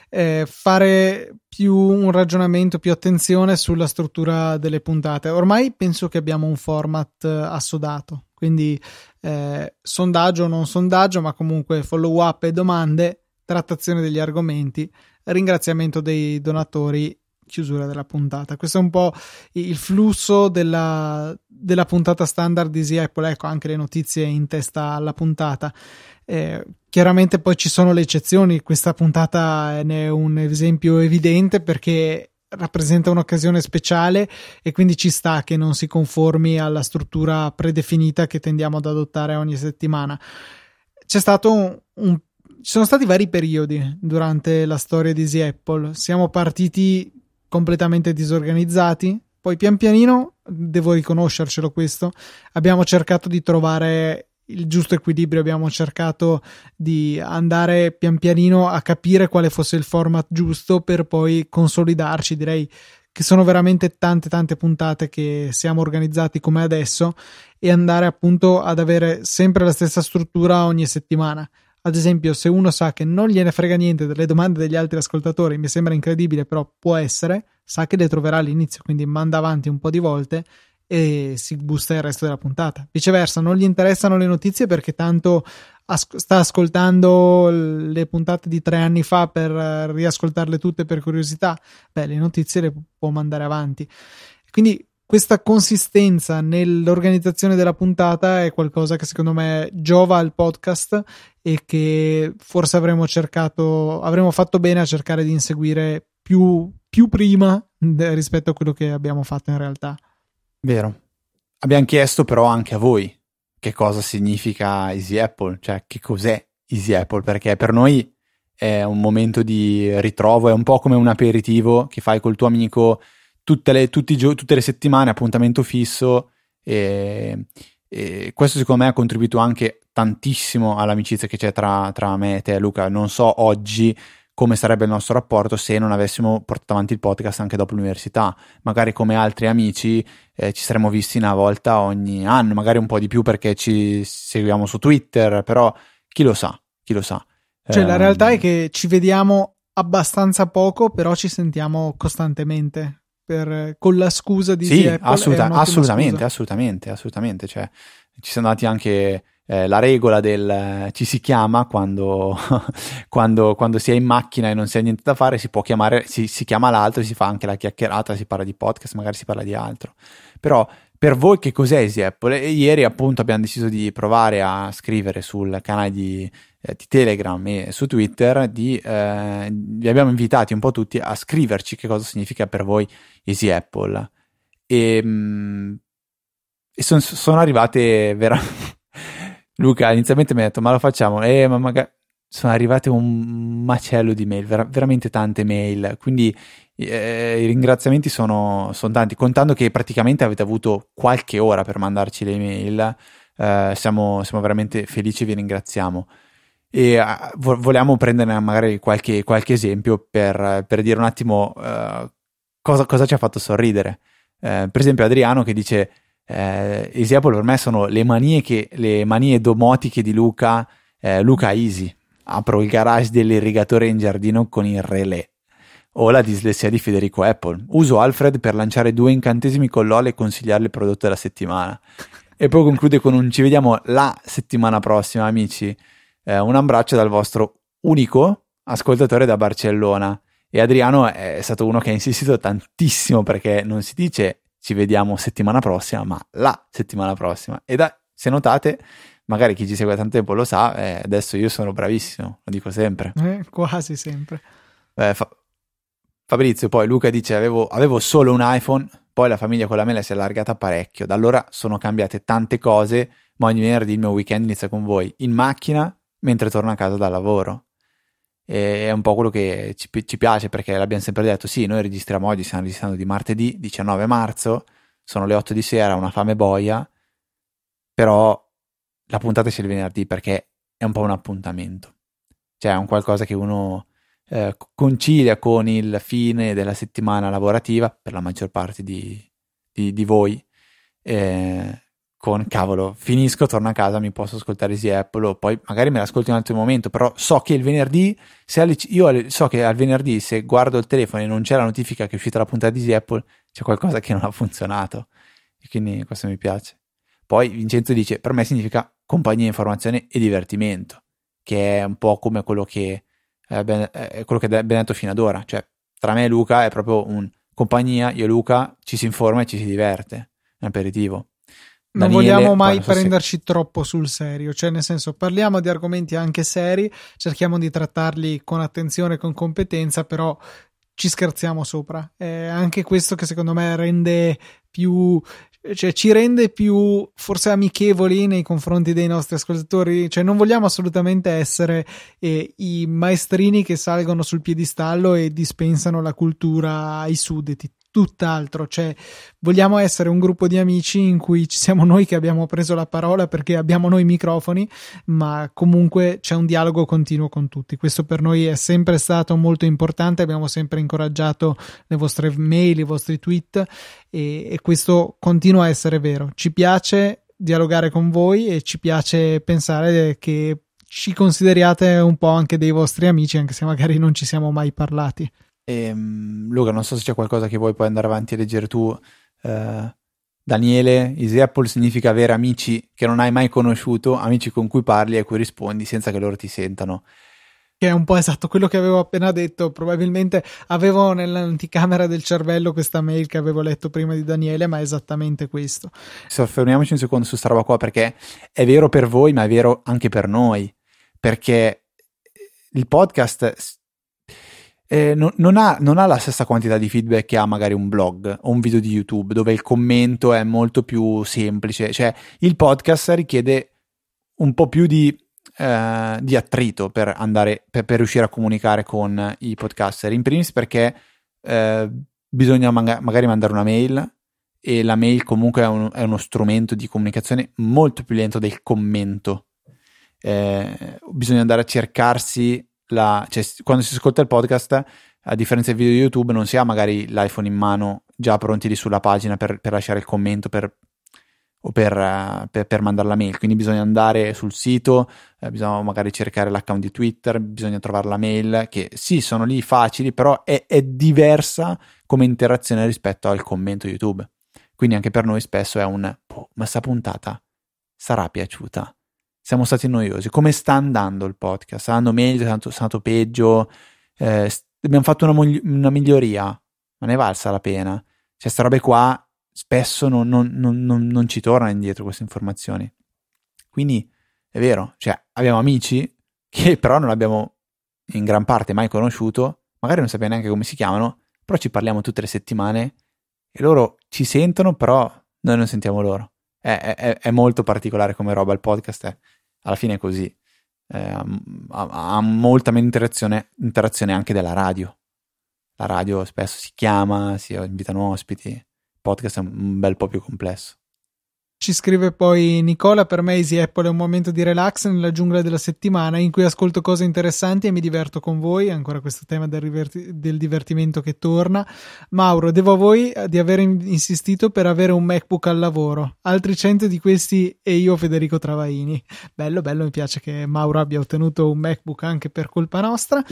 eh, fare più un ragionamento, più attenzione sulla struttura delle puntate. Ormai penso che abbiamo un format eh, assodato, quindi eh, sondaggio o non sondaggio, ma comunque follow up e domande, trattazione degli argomenti, ringraziamento dei donatori chiusura della puntata. Questo è un po' il flusso della, della puntata standard di Easy Apple. Ecco anche le notizie in testa alla puntata. Eh, chiaramente poi ci sono le eccezioni. Questa puntata ne è un esempio evidente perché rappresenta un'occasione speciale e quindi ci sta che non si conformi alla struttura predefinita che tendiamo ad adottare ogni settimana. C'è stato un, un ci sono stati vari periodi durante la storia di Easy Apple. Siamo partiti completamente disorganizzati. Poi pian pianino, devo riconoscercelo questo, abbiamo cercato di trovare il giusto equilibrio, abbiamo cercato di andare pian pianino a capire quale fosse il format giusto per poi consolidarci, direi che sono veramente tante tante puntate che siamo organizzati come adesso e andare appunto ad avere sempre la stessa struttura ogni settimana. Ad esempio, se uno sa che non gliene frega niente delle domande degli altri ascoltatori, mi sembra incredibile, però può essere, sa che le troverà all'inizio, quindi manda avanti un po' di volte e si busta il resto della puntata. Viceversa, non gli interessano le notizie perché tanto as- sta ascoltando le puntate di tre anni fa per riascoltarle tutte per curiosità. Beh, le notizie le può mandare avanti. Quindi questa consistenza nell'organizzazione della puntata è qualcosa che secondo me giova al podcast e che forse avremmo cercato, avremmo fatto bene a cercare di inseguire più, più prima rispetto a quello che abbiamo fatto in realtà. Vero. Abbiamo chiesto però anche a voi che cosa significa Easy Apple, cioè che cos'è Easy Apple, perché per noi è un momento di ritrovo, è un po' come un aperitivo che fai col tuo amico tutte le, tutti, tutte le settimane, appuntamento fisso. E, e, questo secondo me ha contribuito anche tantissimo all'amicizia che c'è tra, tra me e te, Luca. Non so oggi come sarebbe il nostro rapporto se non avessimo portato avanti il podcast anche dopo l'università. Magari come altri amici eh, ci saremmo visti una volta ogni anno, magari un po' di più perché ci seguiamo su Twitter, però chi lo sa, chi lo sa. Cioè, eh, la realtà è che ci vediamo abbastanza poco, però ci sentiamo costantemente. Per, con la scusa di sì, assoluta, assolutamente, scusa. assolutamente, assolutamente. Cioè, ci siamo dati anche eh, la regola del ci si chiama quando, quando, quando, si è in macchina e non si ha niente da fare, si può chiamare, si, si chiama l'altro, si fa anche la chiacchierata, si parla di podcast, magari si parla di altro. Però per voi che cos'è Easy Apple? E ieri appunto abbiamo deciso di provare a scrivere sul canale di, eh, di Telegram e su Twitter, di, eh, vi abbiamo invitati un po' tutti a scriverci che cosa significa per voi Easy Apple. E, mm, e son, sono arrivate veramente... Luca inizialmente mi ha detto ma lo facciamo? Eh ma magari sono arrivate un macello di mail, ver- veramente tante mail, quindi eh, i ringraziamenti sono, sono, tanti, contando che praticamente avete avuto qualche ora per mandarci le mail, eh, siamo, siamo, veramente felici e vi ringraziamo. E uh, vo- vogliamo prendere magari qualche, qualche esempio per, per, dire un attimo uh, cosa, cosa, ci ha fatto sorridere. Uh, per esempio Adriano che dice eh, Easy Apple per me sono le manie, che, le manie domotiche di Luca, Luca Easy. Apro il garage dell'irrigatore in giardino con il relè o la dislessia di Federico Apple. Uso Alfred per lanciare due incantesimi con LOL e consigliarle il prodotto della settimana. E poi conclude con un ci vediamo la settimana prossima, amici. Eh, un abbraccio dal vostro unico ascoltatore da Barcellona. E Adriano è stato uno che ha insistito tantissimo perché non si dice ci vediamo settimana prossima, ma la settimana prossima. E da, se notate, magari chi ci segue da tanto tempo lo sa, eh, adesso io sono bravissimo, lo dico sempre. Eh, quasi sempre. Eh, fa- Fabrizio, poi Luca dice avevo, avevo, solo un iPhone, poi la famiglia con la mela si è allargata parecchio, da allora sono cambiate tante cose, ma ogni venerdì il mio weekend inizia con voi, in macchina mentre torno a casa dal lavoro. E è un po' quello che ci, ci piace perché l'abbiamo sempre detto, sì, noi registriamo oggi, stiamo registrando di martedì 19 marzo, sono le 8 di sera, una fame boia, però la puntata c'è il venerdì perché è un po' un appuntamento. Cioè è un qualcosa che uno eh, concilia con il fine della settimana lavorativa per la maggior parte di, di, di voi. Eh, con cavolo, finisco, torno a casa, mi posso ascoltare Easy Apple, poi magari me l'ascolto in un altro momento, però so che il venerdì, se alle, io so che al venerdì se guardo il telefono e non c'è la notifica che è uscita la puntata di Easy Apple, c'è qualcosa che non ha funzionato e quindi questo mi piace. Poi Vincenzo dice, per me significa compagnia, informazione e divertimento, che è un po' come quello che è, ben, è quello che abbiamo detto fino ad ora. Cioè, tra me e Luca è proprio un compagnia, io e Luca ci si informa e ci si diverte. È un aperitivo. Non Daniele, vogliamo mai so prenderci se... troppo sul serio, cioè nel senso parliamo di argomenti anche seri, cerchiamo di trattarli con attenzione e con competenza, però ci scherziamo sopra. È anche questo che secondo me rende più cioè, ci rende più forse amichevoli nei confronti dei nostri ascoltatori. Cioè, non vogliamo assolutamente essere eh, i maestrini che salgono sul piedistallo e dispensano la cultura ai sudditi tutt'altro, cioè vogliamo essere un gruppo di amici in cui ci siamo noi che abbiamo preso la parola perché abbiamo noi i microfoni, ma comunque c'è un dialogo continuo con tutti. Questo per noi è sempre stato molto importante, abbiamo sempre incoraggiato le vostre mail, i vostri tweet e, e questo continua a essere vero. Ci piace dialogare con voi e ci piace pensare che ci consideriate un po' anche dei vostri amici, anche se magari non ci siamo mai parlati. E, um, Luca, non so se c'è qualcosa che vuoi poi andare avanti a leggere tu. Uh, Daniele, Easy Apple significa avere amici che non hai mai conosciuto, amici con cui parli e a cui rispondi senza che loro ti sentano. Che è un po' esatto quello che avevo appena detto. Probabilmente avevo nell'anticamera del cervello questa mail che avevo letto prima di Daniele, ma è esattamente questo. Soffermiamoci un secondo su sta roba qua perché è vero per voi, ma è vero anche per noi. Perché il podcast eh, non, non, ha, non, ha, la stessa quantità di feedback che ha magari un blog o un video di YouTube dove il commento è molto più semplice. Cioè, il podcast richiede un po' più di, eh, di attrito per andare per, per, riuscire a comunicare con i podcaster. In primis perché eh, bisogna magari mandare una mail e la mail comunque è, un, è, uno strumento di comunicazione molto più lento del commento. Eh, bisogna andare a cercarsi la, cioè, quando si ascolta il podcast, a differenza del video di YouTube, non si ha magari l'iPhone in mano già pronti lì sulla pagina per, per lasciare il commento per, o per, uh, per, per, mandare la mail. Quindi bisogna andare sul sito, eh, bisogna magari cercare l'account di Twitter, bisogna trovare la mail, che sì, sono lì facili, però è, è diversa come interazione rispetto al commento YouTube. Quindi anche per noi spesso è un, oh, ma sta puntata sarà piaciuta. Siamo stati noiosi. Come sta andando il podcast? Sta andando meglio? Sta andando peggio? Eh, abbiamo fatto una, una, miglioria? Non è valsa la pena? Cioè, queste robe qua spesso non, non, non, non ci tornano indietro queste informazioni. Quindi è vero, cioè abbiamo amici che però non abbiamo in gran parte mai conosciuto, magari non sappiamo neanche come si chiamano, però ci parliamo tutte le settimane e loro ci sentono, però noi non sentiamo loro. È, è, è molto particolare come roba il podcast, è, alla fine è così. Ha, ha, molta meno interazione, interazione anche della radio. La radio spesso si chiama, si invitano ospiti. Il podcast è un bel po' più complesso. Ci scrive poi Nicola, per me Easy Apple è un momento di relax nella giungla della settimana in cui ascolto cose interessanti e mi diverto con voi, ancora questo tema del, riverti- del divertimento che torna. Mauro, devo a voi di aver insistito per avere un MacBook al lavoro, altri 100 di questi e io Federico Travaini. Bello, bello, mi piace che Mauro abbia ottenuto un MacBook anche per colpa nostra.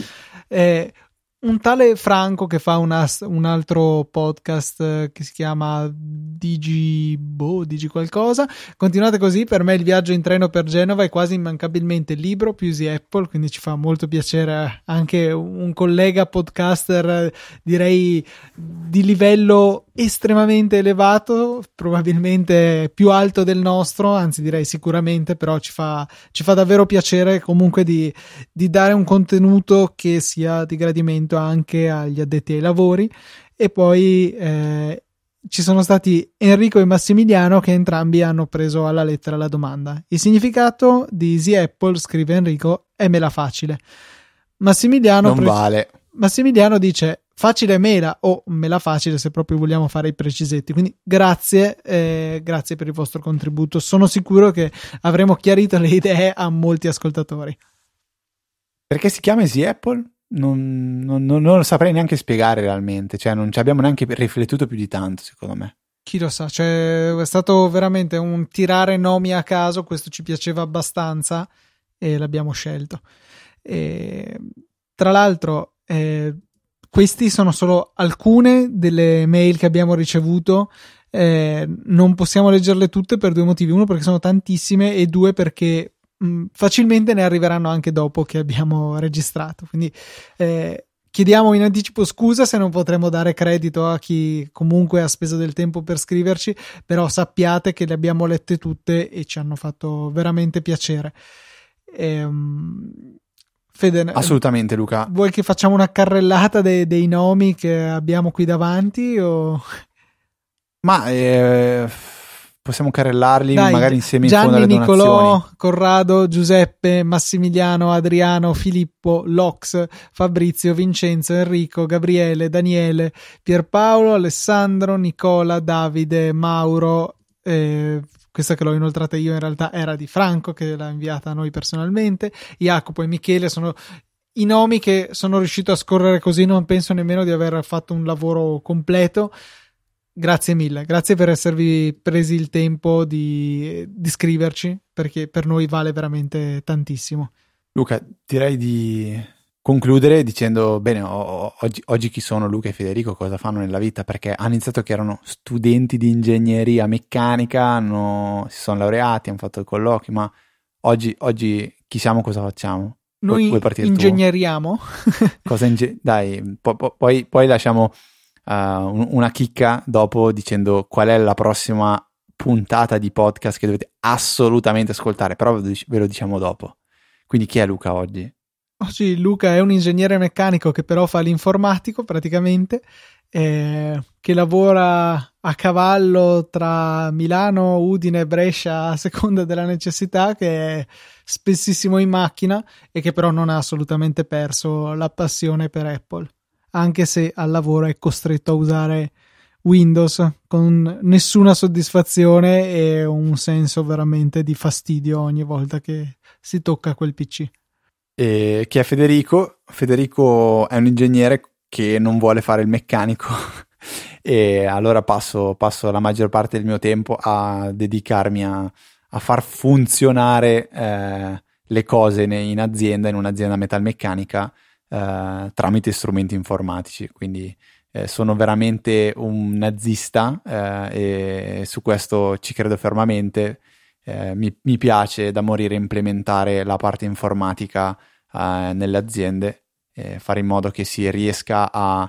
Eh, un tale Franco che fa una, un altro podcast eh, che si chiama Digi boh, Digi qualcosa. Continuate così, per me il viaggio in treno per Genova è quasi immancabilmente libro più Easy Apple, quindi ci fa molto piacere anche un collega podcaster direi di livello estremamente elevato, probabilmente più alto del nostro, anzi direi sicuramente, però ci fa, ci fa davvero piacere comunque di, di dare un contenuto che sia di gradimento anche agli addetti ai lavori e poi eh, ci sono stati Enrico e Massimiliano che entrambi hanno preso alla lettera la domanda. Il significato di Easy Apple, scrive Enrico, è mela facile. Massimiliano, non vale. Massimiliano dice facile mela o mela facile se proprio vogliamo fare i precisetti. Quindi grazie, eh, grazie per il vostro contributo. Sono sicuro che avremo chiarito le idee a molti ascoltatori. Perché si chiama Easy Apple? Non, non, non, lo saprei neanche spiegare realmente, cioè non ci abbiamo neanche riflettuto più di tanto, secondo me. Chi lo sa, cioè, è stato veramente un tirare nomi a caso, questo ci piaceva abbastanza e l'abbiamo scelto. E, tra l'altro, eh, questi sono solo alcune delle mail che abbiamo ricevuto. Eh, non possiamo leggerle tutte per due motivi: uno, perché sono tantissime, e due, perché Mm, facilmente ne arriveranno anche dopo che abbiamo registrato. Quindi eh, chiediamo in anticipo scusa se non potremo dare credito a chi comunque ha speso del tempo per scriverci, però sappiate che le abbiamo lette tutte e ci hanno fatto veramente piacere. Ehm, Fede, assolutamente Luca. Vuoi che facciamo una carrellata dei, dei nomi che abbiamo qui davanti? O... Ma eh possiamo carrellarli Dai, magari insieme Gianni, in fondo alle Nicolò, donazioni. Corrado, Giuseppe, Massimiliano, Adriano, Filippo, Lox, Fabrizio, Vincenzo, Enrico, Gabriele, Daniele, Pierpaolo, Alessandro, Nicola, Davide, Mauro. Eh, questa che l'ho inoltrata io in realtà era di Franco che l'ha inviata a noi personalmente. Jacopo e Michele sono i nomi che sono riuscito a scorrere così. Non penso nemmeno di aver fatto un lavoro completo Grazie mille, grazie per esservi presi il tempo di, di scriverci, perché per noi vale veramente tantissimo. Luca, direi di concludere dicendo, bene, oggi, oggi, chi sono Luca e Federico, cosa fanno nella vita? Perché hanno iniziato che erano studenti di ingegneria meccanica, hanno, si sono laureati, hanno fatto i colloqui, ma oggi, oggi chi siamo, cosa facciamo? Noi ingegneriamo? cosa inge- dai, po- po- poi, poi lasciamo uh, una chicca dopo dicendo qual è la prossima puntata di podcast che dovete assolutamente ascoltare, però ve lo diciamo dopo. Quindi chi è Luca oggi? Oggi Luca è un ingegnere meccanico che però fa l'informatico praticamente, eh, che lavora a cavallo tra Milano, Udine e Brescia a seconda della necessità, che è spessissimo in macchina e che però non ha assolutamente perso la passione per Apple anche se al lavoro è costretto a usare Windows con nessuna soddisfazione e un senso veramente di fastidio ogni volta che si tocca quel PC. E chi è Federico? Federico è un ingegnere che non vuole fare il meccanico e allora passo, passo, la maggior parte del mio tempo a dedicarmi a, a far funzionare eh, le cose in azienda, in un'azienda metalmeccanica eh, tramite strumenti informatici. Quindi eh, sono veramente un nazista eh, e su questo ci credo fermamente. Eh, mi, mi, piace da morire implementare la parte informatica nelle aziende, fare in modo che si riesca a,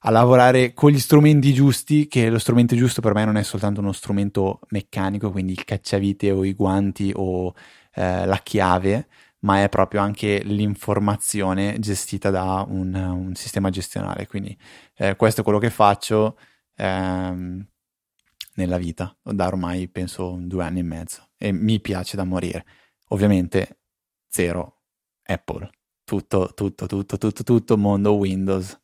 a, lavorare con gli strumenti giusti, che lo strumento giusto per me non è soltanto uno strumento meccanico, quindi il cacciavite o i guanti o eh, la chiave, ma è proprio anche l'informazione gestita da un, un sistema gestionale. Quindi eh, questo è quello che faccio ehm, nella vita, da ormai penso due anni e mezzo e mi piace da morire. Ovviamente zero Apple, tutto, tutto, tutto, tutto, tutto mondo Windows.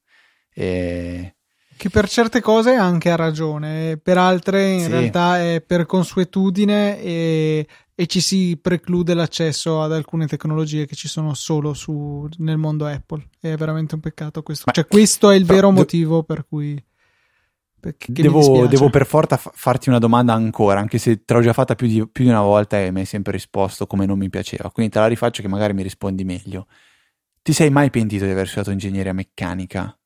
E... Che per certe cose anche ha ragione, per altre in sì. realtà è per consuetudine e e ci si preclude l'accesso ad alcune tecnologie che ci sono solo su, nel mondo Apple. È veramente un peccato questo. Ma, cioè, questo è il vero motivo per cui. Devo, devo, per forza farti una domanda ancora, anche se te l'ho già fatta più di, più di una volta e mi hai sempre risposto come non mi piaceva. Quindi te la rifaccio che magari mi rispondi meglio. Ti sei mai pentito di aver studiato ingegneria meccanica?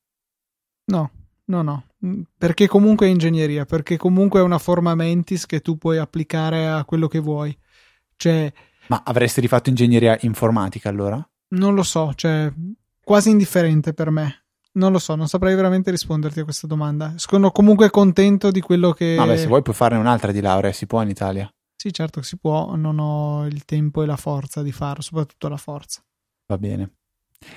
No, no, no. Mm, perché comunque è ingegneria, perché comunque è una forma mentis che tu puoi applicare a quello che vuoi. Cioè, Ma avresti rifatto ingegneria informatica allora? Non lo so, cioè, quasi indifferente per me. Non lo so, non saprei veramente risponderti a questa domanda. Sono comunque contento di quello che. Vabbè, se vuoi puoi farne un'altra di laurea, si può in Italia. Sì, certo che si può, non ho il tempo e la forza di farlo, soprattutto la forza. Va bene.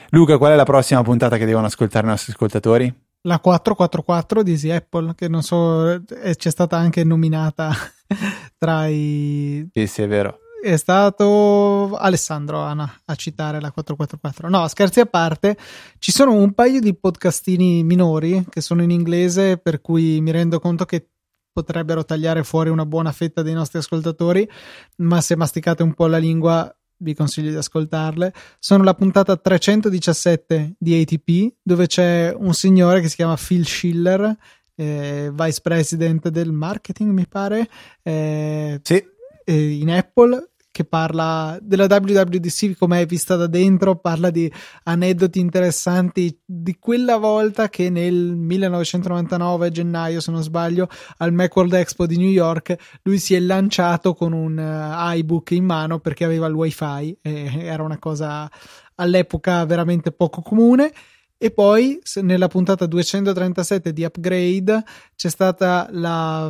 Luca, qual è la prossima puntata che devono ascoltare i nostri ascoltatori? La 444 di Apple, che non so, è, c'è stata anche nominata tra i. Sì, sì, è vero è stato Alessandro Ana a citare la 444. No, scherzi a parte, ci sono un paio di podcastini minori che sono in inglese, per cui mi rendo conto che potrebbero tagliare fuori una buona fetta dei nostri ascoltatori, ma se masticate un po' la lingua vi consiglio di ascoltarle. Sono la puntata 317 di ATP, dove c'è un signore che si chiama Phil Schiller, eh, vice president del marketing, mi pare. Eh, sì. Eh, in Apple che parla della WWDC come è vista da dentro, parla di aneddoti interessanti di quella volta che nel 1999 gennaio, se non sbaglio, al Macworld Expo di New York lui si è lanciato con un uh, iBook in mano perché aveva il wifi era una cosa all'epoca veramente poco comune e poi nella puntata 237 di Upgrade c'è stata la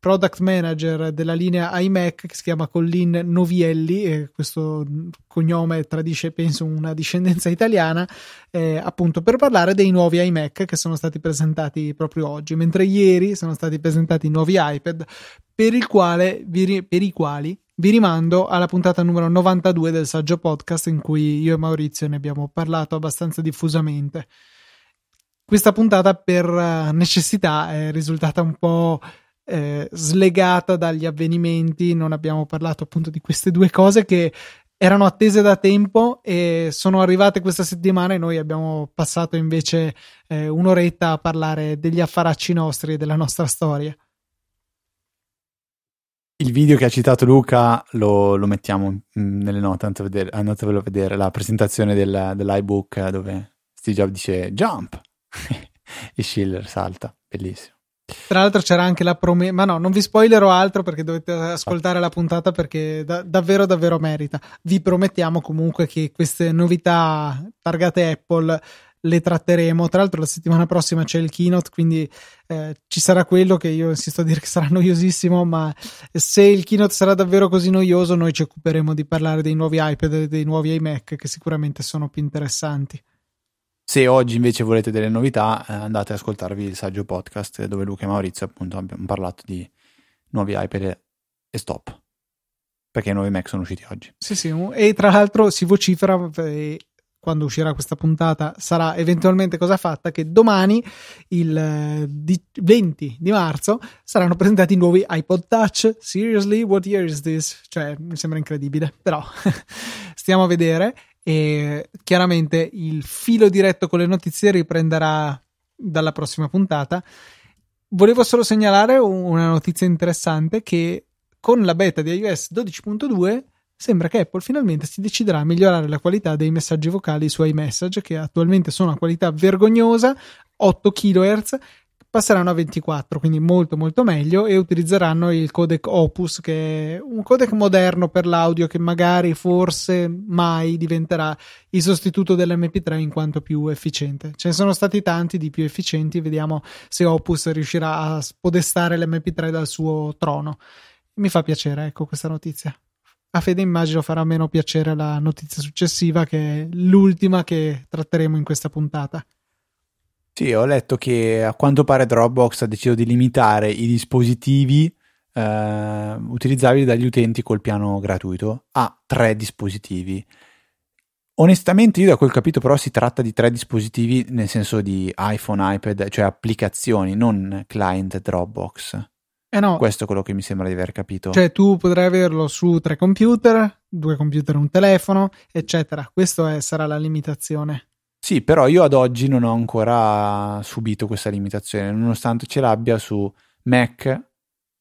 product manager della linea iMac che si chiama Collin Novielli, e questo cognome tradisce penso una discendenza italiana, eh, appunto per parlare dei nuovi iMac che sono stati presentati proprio oggi, mentre ieri sono stati presentati i nuovi iPad per, quale, per i quali vi rimando alla puntata numero 92 del Saggio Podcast in cui io e Maurizio ne abbiamo parlato abbastanza diffusamente. Questa puntata per eh, necessità è risultata un po' eh, slegata dagli avvenimenti, non abbiamo parlato appunto di queste due cose che erano attese da tempo e sono arrivate questa settimana e noi abbiamo passato invece eh, un'oretta a parlare degli affaracci nostri e della nostra storia. Il video che ha citato Luca lo, lo mettiamo mm, nelle note, andatevelo a vedere, la presentazione del, dell'iBook dove Steve Jobs dice jump e Schiller salta, bellissimo. Tra l'altro c'era anche la promessa, ma no, non vi spoilerò altro perché dovete ascoltare la puntata perché da- davvero davvero merita. Vi promettiamo comunque che queste novità targate Apple le tratteremo. Tra l'altro, la settimana prossima c'è il keynote, quindi eh, ci sarà quello che io insisto a dire che sarà noiosissimo. Ma se il keynote sarà davvero così noioso, noi ci occuperemo di parlare dei nuovi iPad e dei nuovi iMac, che sicuramente sono più interessanti. Se oggi invece volete delle novità, eh, andate ad ascoltarvi il saggio podcast dove Luca e Maurizio appunto abbiamo parlato di nuovi iPad e stop. Perché i nuovi Mac sono usciti oggi. Sì, sì, e tra l'altro si vocifera eh, quando uscirà questa puntata sarà eventualmente cosa fatta che domani il 20 di marzo saranno presentati i nuovi iPod Touch. Seriously what year is this? Cioè mi sembra incredibile però stiamo a vedere. E chiaramente il filo diretto con le notizie riprenderà dalla prossima puntata. Volevo solo segnalare una notizia interessante che con la beta di iOS 12.2 sembra che Apple finalmente si deciderà a migliorare la qualità dei messaggi vocali su iMessage, che attualmente sono a qualità vergognosa, 8 kHz, passeranno a 24, quindi molto molto meglio e utilizzeranno il codec Opus che è un codec moderno per l'audio che magari forse mai diventerà il sostituto dell'MP3 in quanto più efficiente. Ce ne sono stati tanti di più efficienti, vediamo se Opus riuscirà a spodestare l'MP3 dal suo trono. Mi fa piacere, ecco questa notizia a Fede immagino farà meno piacere la notizia successiva che è l'ultima che tratteremo in questa puntata. Sì, ho letto che a quanto pare Dropbox ha deciso di limitare i dispositivi eh, utilizzabili dagli utenti col piano gratuito a tre dispositivi. Onestamente, io da quel capito, però, si tratta di tre dispositivi nel senso di iPhone, iPad, cioè applicazioni, non client Dropbox. Eh no. Questo è quello che mi sembra di aver capito. Cioè, tu potrai averlo su tre computer, due computer, un telefono, eccetera. Questa sarà la limitazione. Sì, però io ad oggi non ho ancora subito questa limitazione, nonostante ce l'abbia su Mac,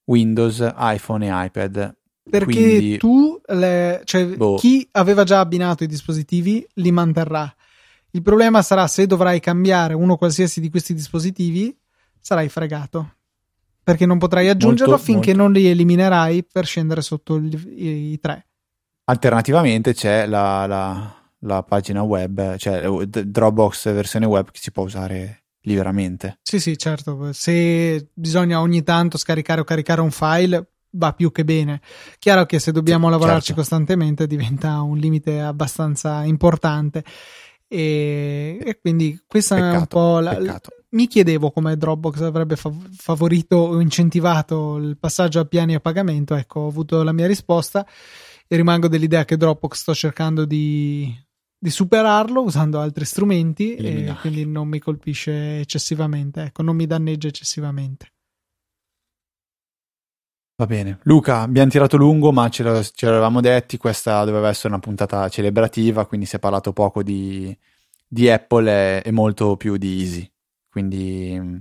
Windows, iPhone e iPad. Perché Quindi... tu, le, cioè, boh. chi aveva già abbinato i dispositivi li manterrà. Il problema sarà se dovrai cambiare uno qualsiasi di questi dispositivi, sarai fregato perché non potrai aggiungerlo molto, finché molto. non li eliminerai per scendere sotto i, i tre. Alternativamente c'è la, la, la, pagina web, cioè Dropbox versione web che si può usare liberamente. Sì, sì, certo. Se bisogna ogni tanto scaricare o caricare un file, va più che bene. Chiaro che se dobbiamo sì, lavorarci certo. costantemente diventa un limite abbastanza importante. E, e quindi questa peccato, è un po' la, mi chiedevo come Dropbox avrebbe fav- favorito o incentivato il passaggio a piani a pagamento. Ecco, ho avuto la mia risposta e rimango dell'idea che Dropbox sto cercando di, di superarlo usando altri strumenti Eliminare. e quindi non mi colpisce eccessivamente, ecco, non mi danneggia eccessivamente. Va bene, Luca, abbiamo tirato lungo, ma ce, lo, ce l'avevamo detti, questa doveva essere una puntata celebrativa, quindi si è parlato poco di, di Apple e, e molto più di Easy. Quindi mm,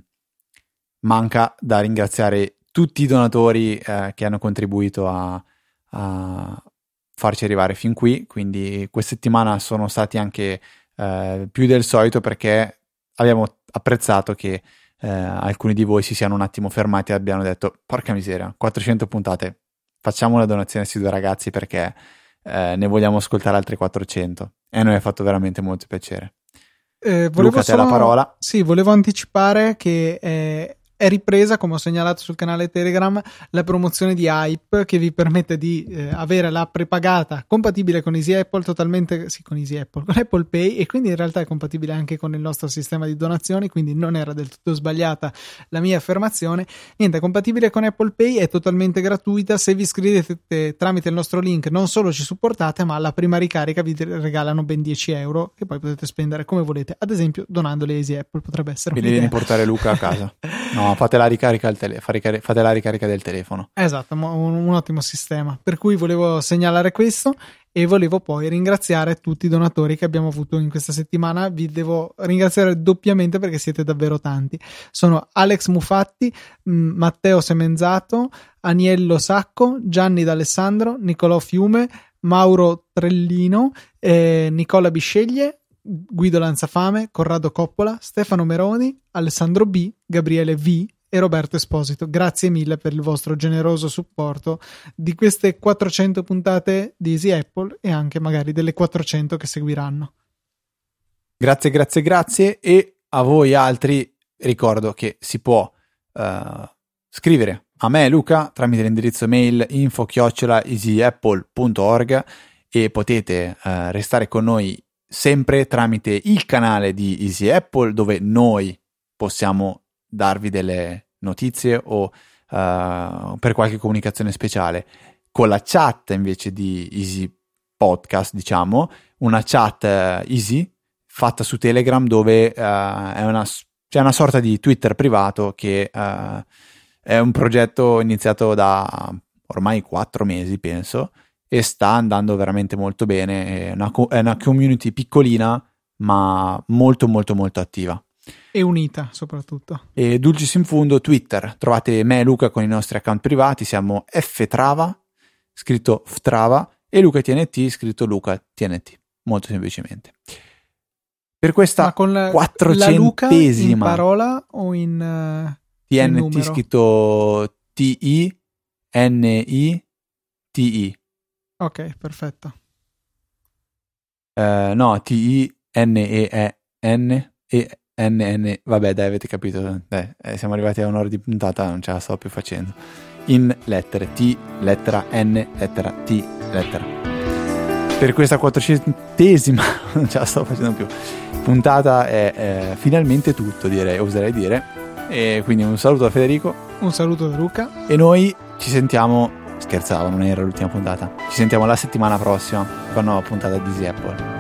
manca da ringraziare tutti i donatori eh, che hanno contribuito a, a, farci arrivare fin qui. Quindi questa settimana sono stati anche eh, più del solito perché abbiamo apprezzato che eh, alcuni di voi si siano un attimo fermati e abbiano detto porca miseria, 400 puntate, facciamo una donazione a questi due ragazzi perché eh, ne vogliamo ascoltare altre 400 e a noi ha fatto veramente molto piacere. Eh, Luca, solo, la parola. Sì, volevo anticipare che eh, è ripresa, come ho segnalato sul canale Telegram, la promozione di Hype che vi permette di eh, avere la prepagata compatibile con Easy Apple, totalmente sì, con Easy Apple, con Apple Pay e quindi in realtà è compatibile anche con il nostro sistema di donazioni, quindi non era del tutto sbagliata la mia affermazione. Niente, è compatibile con Apple Pay, è totalmente gratuita, se vi iscrivete tramite il nostro link non solo ci supportate, ma alla prima ricarica vi regalano ben 10 euro che poi potete spendere come volete, ad esempio donandoli a Easy Apple potrebbe essere Quindi devi portare Luca a casa. No, fate la ricarica, tele- fate la ricarica del telefono. Esatto, un, un ottimo sistema. Per cui volevo segnalare questo e volevo poi ringraziare tutti i donatori che abbiamo avuto in questa settimana. Vi devo ringraziare doppiamente perché siete davvero tanti. Sono Alex Mufatti, Matteo Semenzato, Aniello Sacco, Gianni D'Alessandro, Nicolò Fiume, Mauro Trellino, eh, Nicola Bisceglie, Guido Lanzafame, Corrado Coppola, Stefano Meroni, Alessandro B, Gabriele V e Roberto Esposito. Grazie mille per il vostro generoso supporto di queste 400 puntate di Easy Apple e anche magari delle 400 che seguiranno. Grazie, grazie, grazie e a voi altri ricordo che si può uh, scrivere a me Luca tramite l'indirizzo mail info-easyapple.org e potete uh, restare con noi sempre tramite il canale di Easy Apple dove noi possiamo darvi delle notizie o uh, per qualche comunicazione speciale. Con la chat invece di Easy Podcast, diciamo, una chat uh, easy fatta su Telegram dove uh, una, c'è una sorta di Twitter privato che è un progetto iniziato da ormai quattro mesi, penso, e sta andando veramente molto bene. È una, è una community piccolina, ma molto, molto, molto attiva. E unita soprattutto. E Dulcis in Fundo, Twitter. Trovate me e Luca con i nostri account privati. Siamo Ftrava, scritto Ftrava, e Luca TNT, scritto Luca TNT. Molto semplicemente. Per questa quattrocentesima. in parola o in. Uh, TNT in scritto T-I-N-I-T-I. Ok, perfetto. Uh, no, T-I-N-E-N e NN, vabbè dai avete capito, dai, eh, siamo arrivati a un'ora di puntata, non ce la sto più facendo. In lettere, T, lettera N, lettera T, lettera. Per questa quattrocentesima, non ce la sto facendo più, puntata è, è finalmente tutto direi, oserei dire. E quindi un saluto da Federico. Un saluto da Luca. E noi ci sentiamo, scherzavo, non era l'ultima puntata, ci sentiamo la settimana prossima con una nuova puntata di Easy Apple.